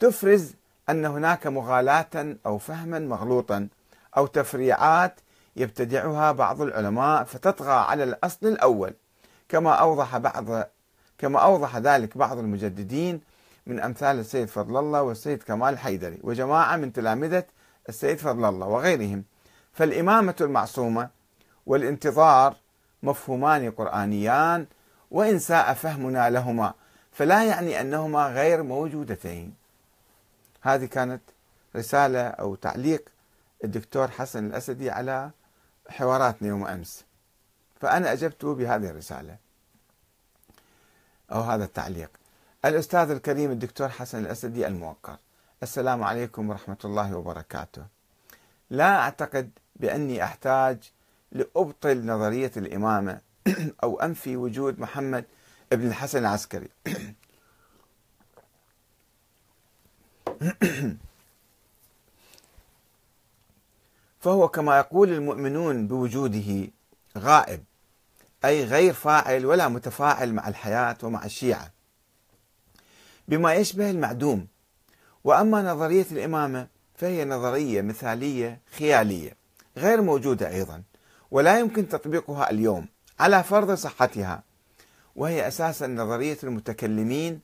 تفرز أن هناك مغالاة أو فهما مغلوطا أو تفريعات يبتدعها بعض العلماء فتطغى على الأصل الأول كما أوضح بعض كما أوضح ذلك بعض المجددين من أمثال السيد فضل الله والسيد كمال الحيدري وجماعة من تلامذة السيد فضل الله وغيرهم. فالإمامة المعصومة والانتظار مفهومان قرآنيان وإن ساء فهمنا لهما فلا يعني أنهما غير موجودتين. هذه كانت رسالة أو تعليق الدكتور حسن الأسدي على حواراتنا يوم أمس. فأنا أجبت بهذه الرسالة. أو هذا التعليق. الأستاذ الكريم الدكتور حسن الأسدي الموقر. السلام عليكم ورحمة الله وبركاته. لا أعتقد بأني أحتاج لأبطل نظرية الإمامة أو أنفي وجود محمد ابن الحسن العسكري. فهو كما يقول المؤمنون بوجوده غائب. أي غير فاعل ولا متفاعل مع الحياة ومع الشيعة. بما يشبه المعدوم. وأما نظرية الإمامة فهي نظرية مثالية خيالية غير موجودة أيضا ولا يمكن تطبيقها اليوم على فرض صحتها. وهي أساسا نظرية المتكلمين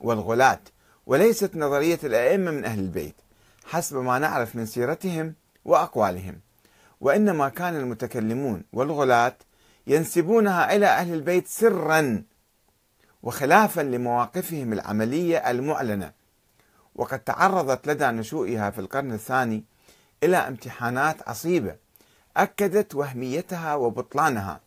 والغلاة وليست نظرية الأئمة من أهل البيت حسب ما نعرف من سيرتهم وأقوالهم. وإنما كان المتكلمون والغلاة ينسبونها إلى أهل البيت سرا وخلافا لمواقفهم العملية المعلنة. وقد تعرضت لدى نشوئها في القرن الثاني إلى امتحانات عصيبة أكدت وهميتها وبطلانها.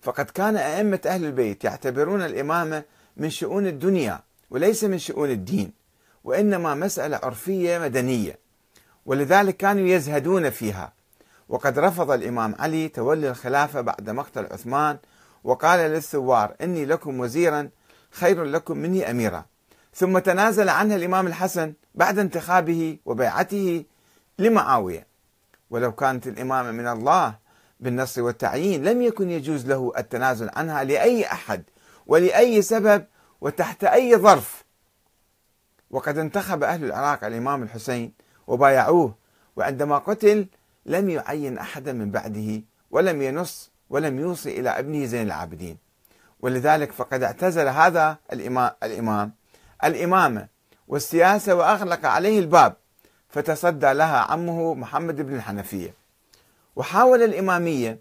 فقد كان أئمة أهل البيت يعتبرون الإمامة من شؤون الدنيا وليس من شؤون الدين وإنما مسألة عرفية مدنية ولذلك كانوا يزهدون فيها. وقد رفض الإمام علي تولي الخلافة بعد مقتل عثمان وقال للثوار إني لكم وزيرا خير لكم مني أميرا. ثم تنازل عنها الإمام الحسن بعد انتخابه وبيعته لمعاوية. ولو كانت الإمامة من الله بالنص والتعيين لم يكن يجوز له التنازل عنها لأي أحد ولأي سبب وتحت أي ظرف. وقد انتخب أهل العراق الإمام الحسين وبايعوه وعندما قتل لم يعين أحدا من بعده ولم ينص ولم يوصي إلى ابنه زين العابدين. ولذلك فقد اعتزل هذا الإمام, الإمام. الإمامة والسياسة وأغلق عليه الباب فتصدى لها عمه محمد بن الحنفية. وحاول الإمامية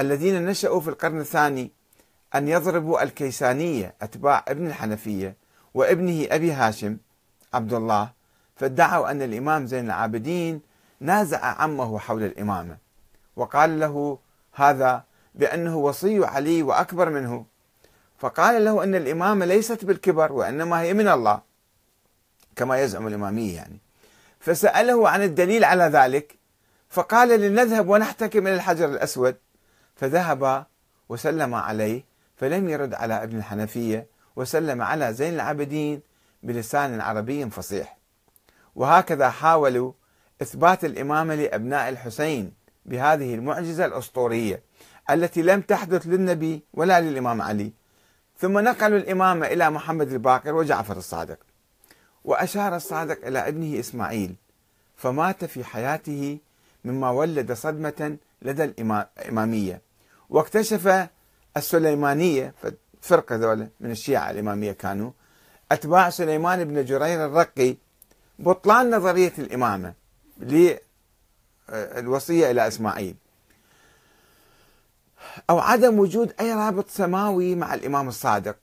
الذين نشأوا في القرن الثاني أن يضربوا الكيسانية أتباع ابن الحنفية وابنه أبي هاشم عبد الله فادعوا أن الإمام زين العابدين نازع عمه حول الإمامة. وقال له هذا بأنه وصي علي وأكبر منه. فقال له أن الإمامة ليست بالكبر وإنما هي من الله. كما يزعم الإمامية يعني. فسأله عن الدليل على ذلك. فقال لنذهب ونحتكم إلى الحجر الأسود. فذهب وسلم عليه فلم يرد على ابن الحنفية وسلم على زين العابدين بلسان عربي فصيح. وهكذا حاولوا إثبات الإمامة لأبناء الحسين بهذه المعجزة الأسطورية التي لم تحدث للنبي ولا للإمام علي. ثم نقلوا الإمامة إلى محمد الباقر وجعفر الصادق وأشار الصادق إلى ابنه إسماعيل فمات في حياته مما ولد صدمة لدى الإمامية واكتشف السليمانية فرقة ذولا من الشيعة الإمامية كانوا أتباع سليمان بن جرير الرقي بطلان نظرية الإمامة. للوصية إلى إسماعيل. أو عدم وجود أي رابط سماوي مع الإمام الصادق.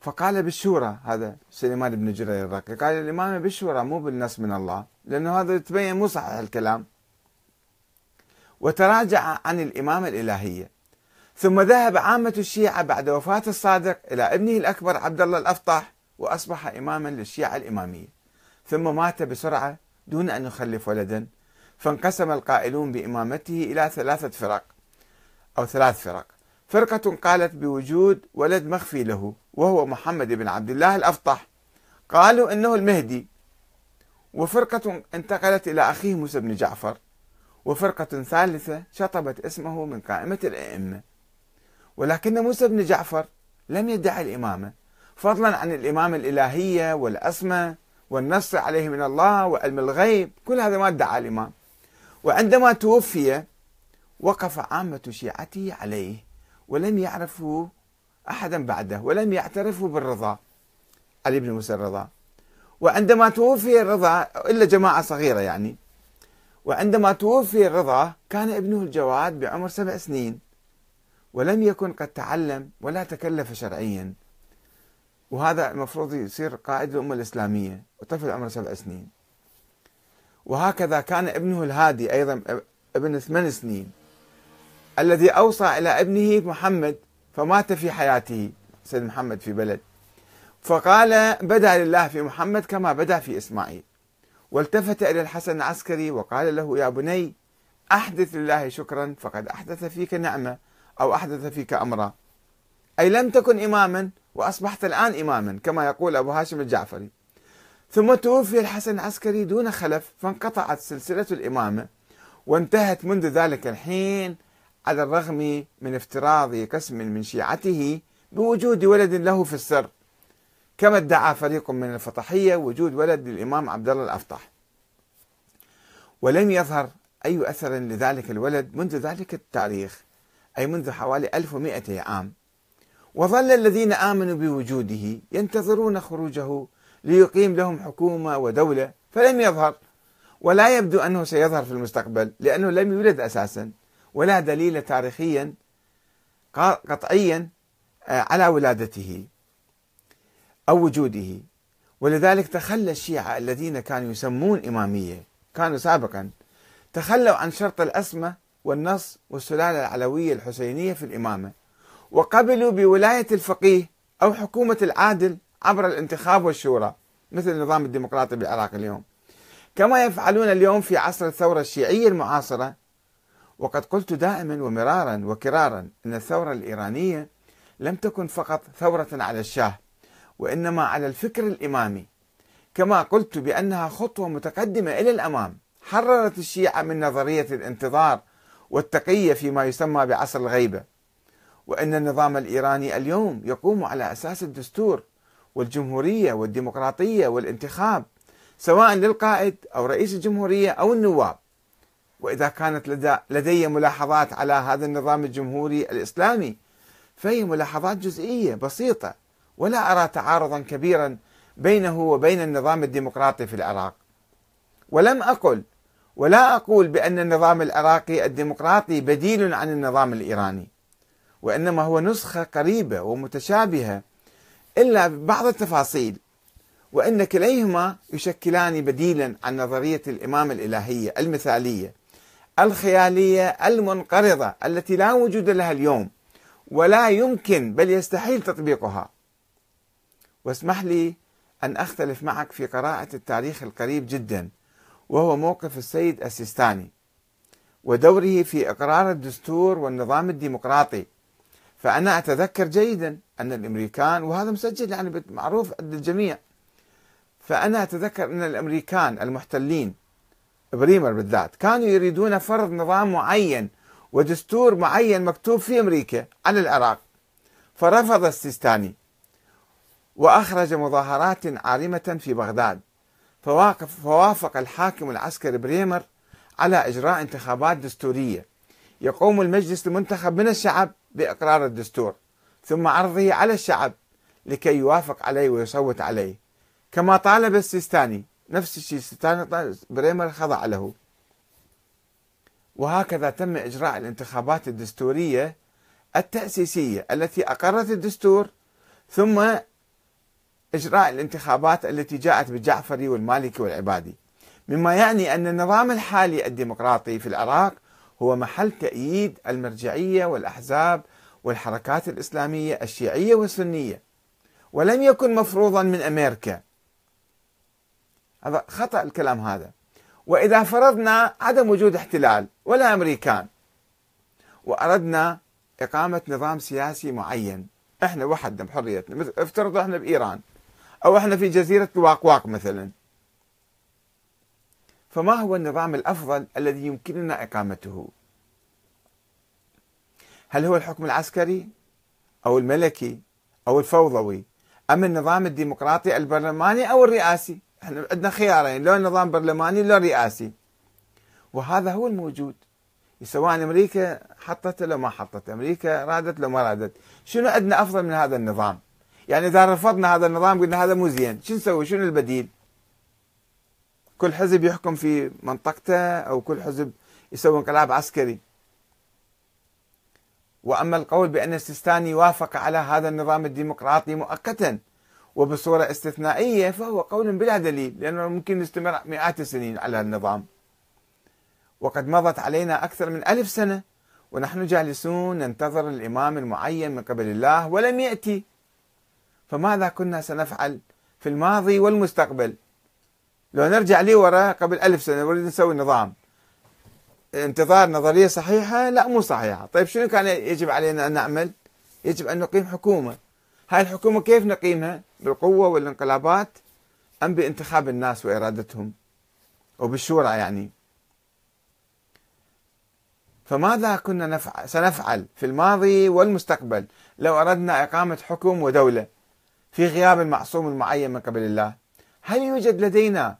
فقال بالشورى هذا سليمان بن جرير الرقي قال الإمامة بالشورى مو بالنص من الله لأنه هذا تبين مو صحيح الكلام. وتراجع عن الإمامة الإلهية. ثم ذهب عامة الشيعة بعد وفاة الصادق إلى ابنه الأكبر عبد الله الأفطح وأصبح إماما للشيعة الإمامية. ثم مات بسرعة دون أن يخلف ولدا فانقسم القائلون بإمامته إلى ثلاثة فرق أو ثلاث فرق. فرقة قالت بوجود ولد مخفي له وهو محمد بن عبد الله الأفطح قالوا إنه المهدي. وفرقة انتقلت إلى أخيه موسى بن جعفر. وفرقة ثالثة شطبت اسمه من قائمة الأئمة. ولكن موسى بن جعفر لم يدعي الإمامة فضلا عن الإمامة الإلهية والأسمى والنص عليه من الله وعلم الغيب. كل هذا ما ادعى الإمام وعندما توفي وقف عامة شيعته عليه ولم يعرفوا أحدا بعده ولم يعترفوا بالرضا. علي بن موسى الرضا. وعندما توفي الرضا إلا جماعة صغيرة يعني. وعندما توفي الرضا كان ابنه الجواد بعمر سبع سنين. ولم يكن قد تعلم ولا تكلف شرعيا. وهذا المفروض يصير قائد الأمة الإسلامية وطفل عمره سبع سنين. وهكذا كان ابنه الهادي أيضا ابن ثمان سنين الذي أوصى إلى ابنه محمد فمات في حياته سيد محمد في بلد. فقال بدأ لله في محمد كما بدأ في إسماعيل. والتفت إلى الحسن العسكري وقال له يا بني أحدث لله شكرا فقد أحدث فيك نعمة أو أحدث فيك أمرا. أي لم تكن إماما وأصبحت الآن إماما كما يقول أبو هاشم الجعفري. ثم توفي الحسن العسكري دون خلف فانقطعت سلسلة الإمامة وانتهت منذ ذلك الحين على الرغم من افتراض قسم من شيعته بوجود ولد له في السر. كما ادعى فريق من الفطحية وجود ولد للإمام عبد الله الأفطح ولم يظهر أي أثر لذلك الولد منذ ذلك التاريخ أي منذ حوالي 1200 عام. وظل الذين آمنوا بوجوده ينتظرون خروجه ليقيم لهم حكومة ودولة فلم يظهر. ولا يبدو أنه سيظهر في المستقبل لأنه لم يولد أساسا ولا دليل تاريخيا قطعيا آه، على ولادته أو وجوده. ولذلك تخلى الشيعة الذين كانوا يسمون إمامية كانوا سابقا تخلوا عن شرط الأسمة والنص والسلالة العلوية الحسينية في الإمامة. وقبلوا بولاية الفقيه أو حكومة العادل عبر الانتخاب والشورى مثل النظام الديمقراطي بالعراق اليوم. كما يفعلون اليوم في عصر الثورة الشيعية المعاصرة وقد قلت دائما ومرارا وكرارا أن الثورة الإيرانية لم تكن فقط ثورة على الشاه وإنما على الفكر الإمامي. كما قلت بأنها خطوة متقدمة إلى الأمام حررت الشيعة من نظرية الانتظار والتقية فيما يسمى بعصر الغيبة. وأن النظام الإيراني اليوم يقوم على أساس الدستور والجمهورية والديمقراطية والانتخاب سواء للقائد أو رئيس الجمهورية أو النواب. وإذا كانت لدي ملاحظات على هذا النظام الجمهوري الإسلامي فهي ملاحظات جزئية بسيطة ولا أرى تعارضا كبيرا بينه وبين النظام الديمقراطي في العراق. ولم أقل ولا أقول بأن النظام العراقي الديمقراطي بديل عن النظام الإيراني. وإنما هو نسخة قريبة ومتشابهة إلا بعض التفاصيل وأن كليهما يشكلان بديلا عن نظرية الإمامة الإلهية المثالية الخيالية المنقرضة التي لا وجود لها اليوم ولا يمكن بل يستحيل تطبيقها. واسمح لي أن أختلف معك في قراءة التاريخ القريب جدا وهو موقف السيد السيستاني ودوره في إقرار الدستور والنظام الديمقراطي. فأنا أتذكر جيدا أن الأمريكان وهذا مسجل يعني معروف عند الجميع فأنا أتذكر أن الأمريكان المحتلين بريمر بالذات كانوا يريدون فرض نظام معين ودستور معين مكتوب في أمريكا على العراق. فرفض السيستاني وأخرج مظاهرات عارمة في بغداد. فوافق الحاكم العسكري بريمر على إجراء انتخابات دستورية. يقوم المجلس المنتخب من الشعب بإقرار الدستور ثم عرضه على الشعب لكي يوافق عليه ويصوت عليه. كما طالب السيستاني نفس الشيء السيستاني بريمر خضع له. وهكذا تم إجراء الانتخابات الدستورية التأسيسية التي أقرت الدستور ثم إجراء الانتخابات التي جاءت بالجعفري والمالكي والعبادي. مما يعني أن النظام الحالي الديمقراطي في العراق هو محل تأييد المرجعية والأحزاب والحركات الإسلامية الشيعية والسنية ولم يكن مفروضا من أمريكا. هذا خطأ الكلام هذا. وإذا فرضنا عدم وجود احتلال ولا أمريكان وأردنا إقامة نظام سياسي معين إحنا وحدنا بحريتنا افترضوا إحنا بإيران أو إحنا في جزيرة الواقواق مثلا. فما هو النظام الأفضل الذي يمكننا إقامته؟ هل هو الحكم العسكري أو الملكي أو الفوضوي؟ أم النظام الديمقراطي البرلماني أو الرئاسي؟ إحنا عندنا خيارين لو نظام برلماني لو رئاسي. وهذا هو الموجود. سواء أمريكا حطته لو ما حطته أمريكا رادت لو ما رادت. شنو عندنا أفضل من هذا النظام؟ يعني إذا رفضنا هذا النظام قلنا هذا مو زين شو نسوي؟ شنو البديل؟ كل حزب يحكم في منطقته أو كل حزب يسوي انقلاب عسكري. وأما القول بأن السيستاني وافق على هذا النظام الديمقراطي مؤقتا وبصورة استثنائية فهو قول بلا دليل لأنه ممكن يستمر مئات السنين على النظام. وقد مضت علينا أكثر من ألف سنة ونحن جالسون ننتظر الإمام المعين من قبل الله ولم يأتي. فماذا كنا سنفعل في الماضي والمستقبل؟ لو نرجع لي وراء قبل ألف سنة نريد نسوي نظام. انتظار نظرية صحيحة؟ لا مو صحيحة. طيب شنو كان يجب علينا أن نعمل؟ يجب أن نقيم حكومة. هاي الحكومة كيف نقيمها؟ بالقوة والانقلابات أم بانتخاب الناس وإرادتهم؟ وبالشورى يعني. فماذا كنا نفعل سنفعل في الماضي والمستقبل لو أردنا إقامة حكم ودولة في غياب المعصوم المعين من قبل الله؟ هل يوجد لدينا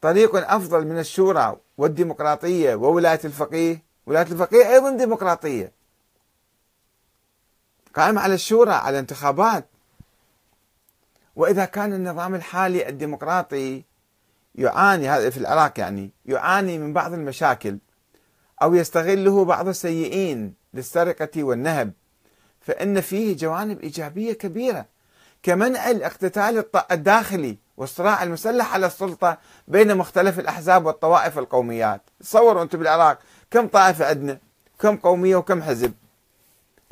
طريق أفضل من الشورى والديمقراطية وولاية الفقيه؟ ولاية الفقيه أيضا ديمقراطية. قائمه على الشورى على انتخابات. وإذا كان النظام الحالي الديمقراطي يعاني هذا في العراق يعني يعاني من بعض المشاكل أو يستغله بعض السيئين للسرقة والنهب فإن فيه جوانب إيجابية كبيرة كمنع الاقتتال الداخلي والصراع المسلح على السلطة بين مختلف الأحزاب والطوائف والقوميات تصوروا أنتم بالعراق كم طائفة عندنا؟ كم قومية وكم حزب؟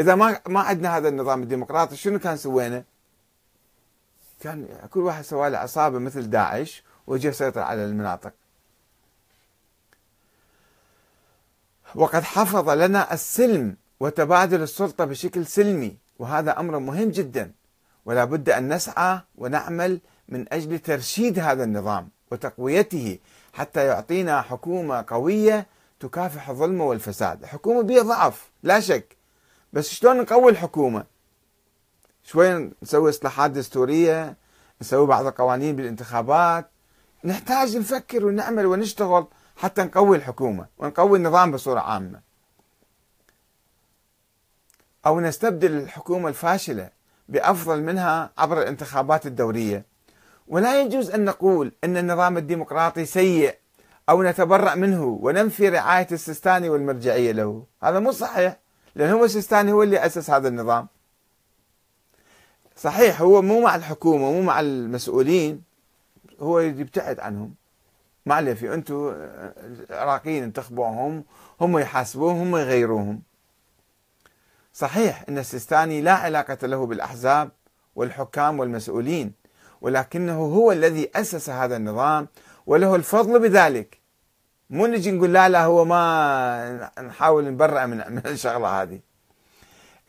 إذا ما ما عندنا هذا النظام الديمقراطي شنو كان سوينا؟ كان كل واحد سوى له عصابة مثل داعش وجي يسيطر على المناطق. وقد حفظ لنا السلم وتبادل السلطة بشكل سلمي وهذا أمر مهم جدا. ولا بد أن نسعى ونعمل من أجل ترشيد هذا النظام وتقويته حتى يعطينا حكومة قوية تكافح الظلم والفساد. حكومة بها ضعف لا شك. بس شلون نقوي الحكومة؟ شوي نسوي إصلاحات دستورية نسوي بعض القوانين بالانتخابات. نحتاج نفكر ونعمل ونشتغل حتى نقوي الحكومة ونقوي النظام بصورة عامة. أو نستبدل الحكومة الفاشلة بأفضل منها عبر الانتخابات الدورية. ولا يجوز أن نقول أن النظام الديمقراطي سيء أو نتبرأ منه وننفي رعاية السيستاني والمرجعية له. هذا مو صحيح لأن هو السيستاني هو اللي أسس هذا النظام. صحيح هو مو مع الحكومة مو مع المسؤولين هو يبتعد عنهم. في أنتم العراقيين انتخبوهم هم يحاسبوهم هم يغيروهم. صحيح أن السيستاني لا علاقة له بالأحزاب والحكام والمسؤولين ولكنه هو الذي أسس هذا النظام وله الفضل بذلك. مو نجي نقول لا لا هو ما نحاول نبرأ من الشغلة هذه.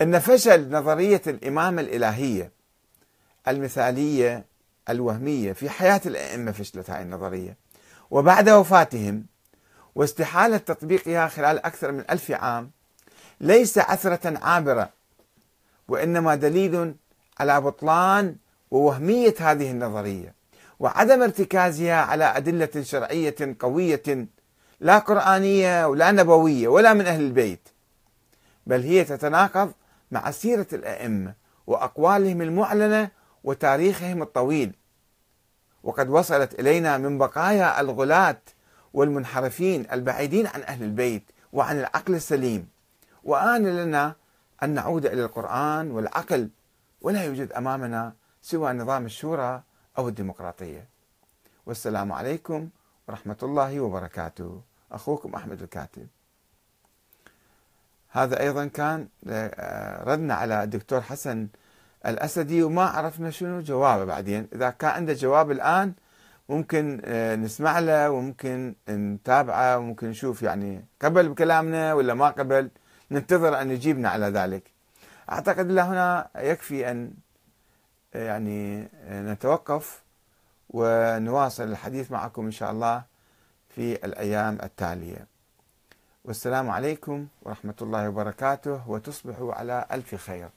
إن فشل نظرية الإمامة الإلهية المثالية الوهمية في حياة الأئمة فشلت هذه النظرية. وبعد وفاتهم واستحالة تطبيقها خلال أكثر من ألف عام ليس عثره عابرة وإنما دليل على بطلان ووهمية هذه النظرية وعدم ارتكازها على أدلة شرعية قوية لا قرآنية ولا نبوية ولا من أهل البيت بل هي تتناقض مع سيرة الأئمة وأقوالهم المعلنة وتاريخهم الطويل. وقد وصلت إلينا من بقايا الغلاة والمنحرفين البعيدين عن أهل البيت وعن العقل السليم. وآن لنا أن نعود إلى القرآن والعقل ولا يوجد أمامنا سوى نظام الشورى أو الديمقراطية. والسلام عليكم ورحمة الله وبركاته. أخوكم أحمد الكاتب. هذا أيضا كان ردنا على الدكتور حسن الأسدي وما عرفنا شنو جوابه بعدين. إذا كان عنده جواب الآن ممكن آه، نسمع له وممكن نتابعه وممكن نشوف يعني قبل بكلامنا ولا ما قبل. ننتظر أن يجيبنا على ذلك. أعتقد إلى هنا يكفي أن يعني نتوقف ونواصل الحديث معكم إن شاء الله في الأيام التالية. والسلام عليكم ورحمة الله وبركاته وتصبحوا على ألف خير.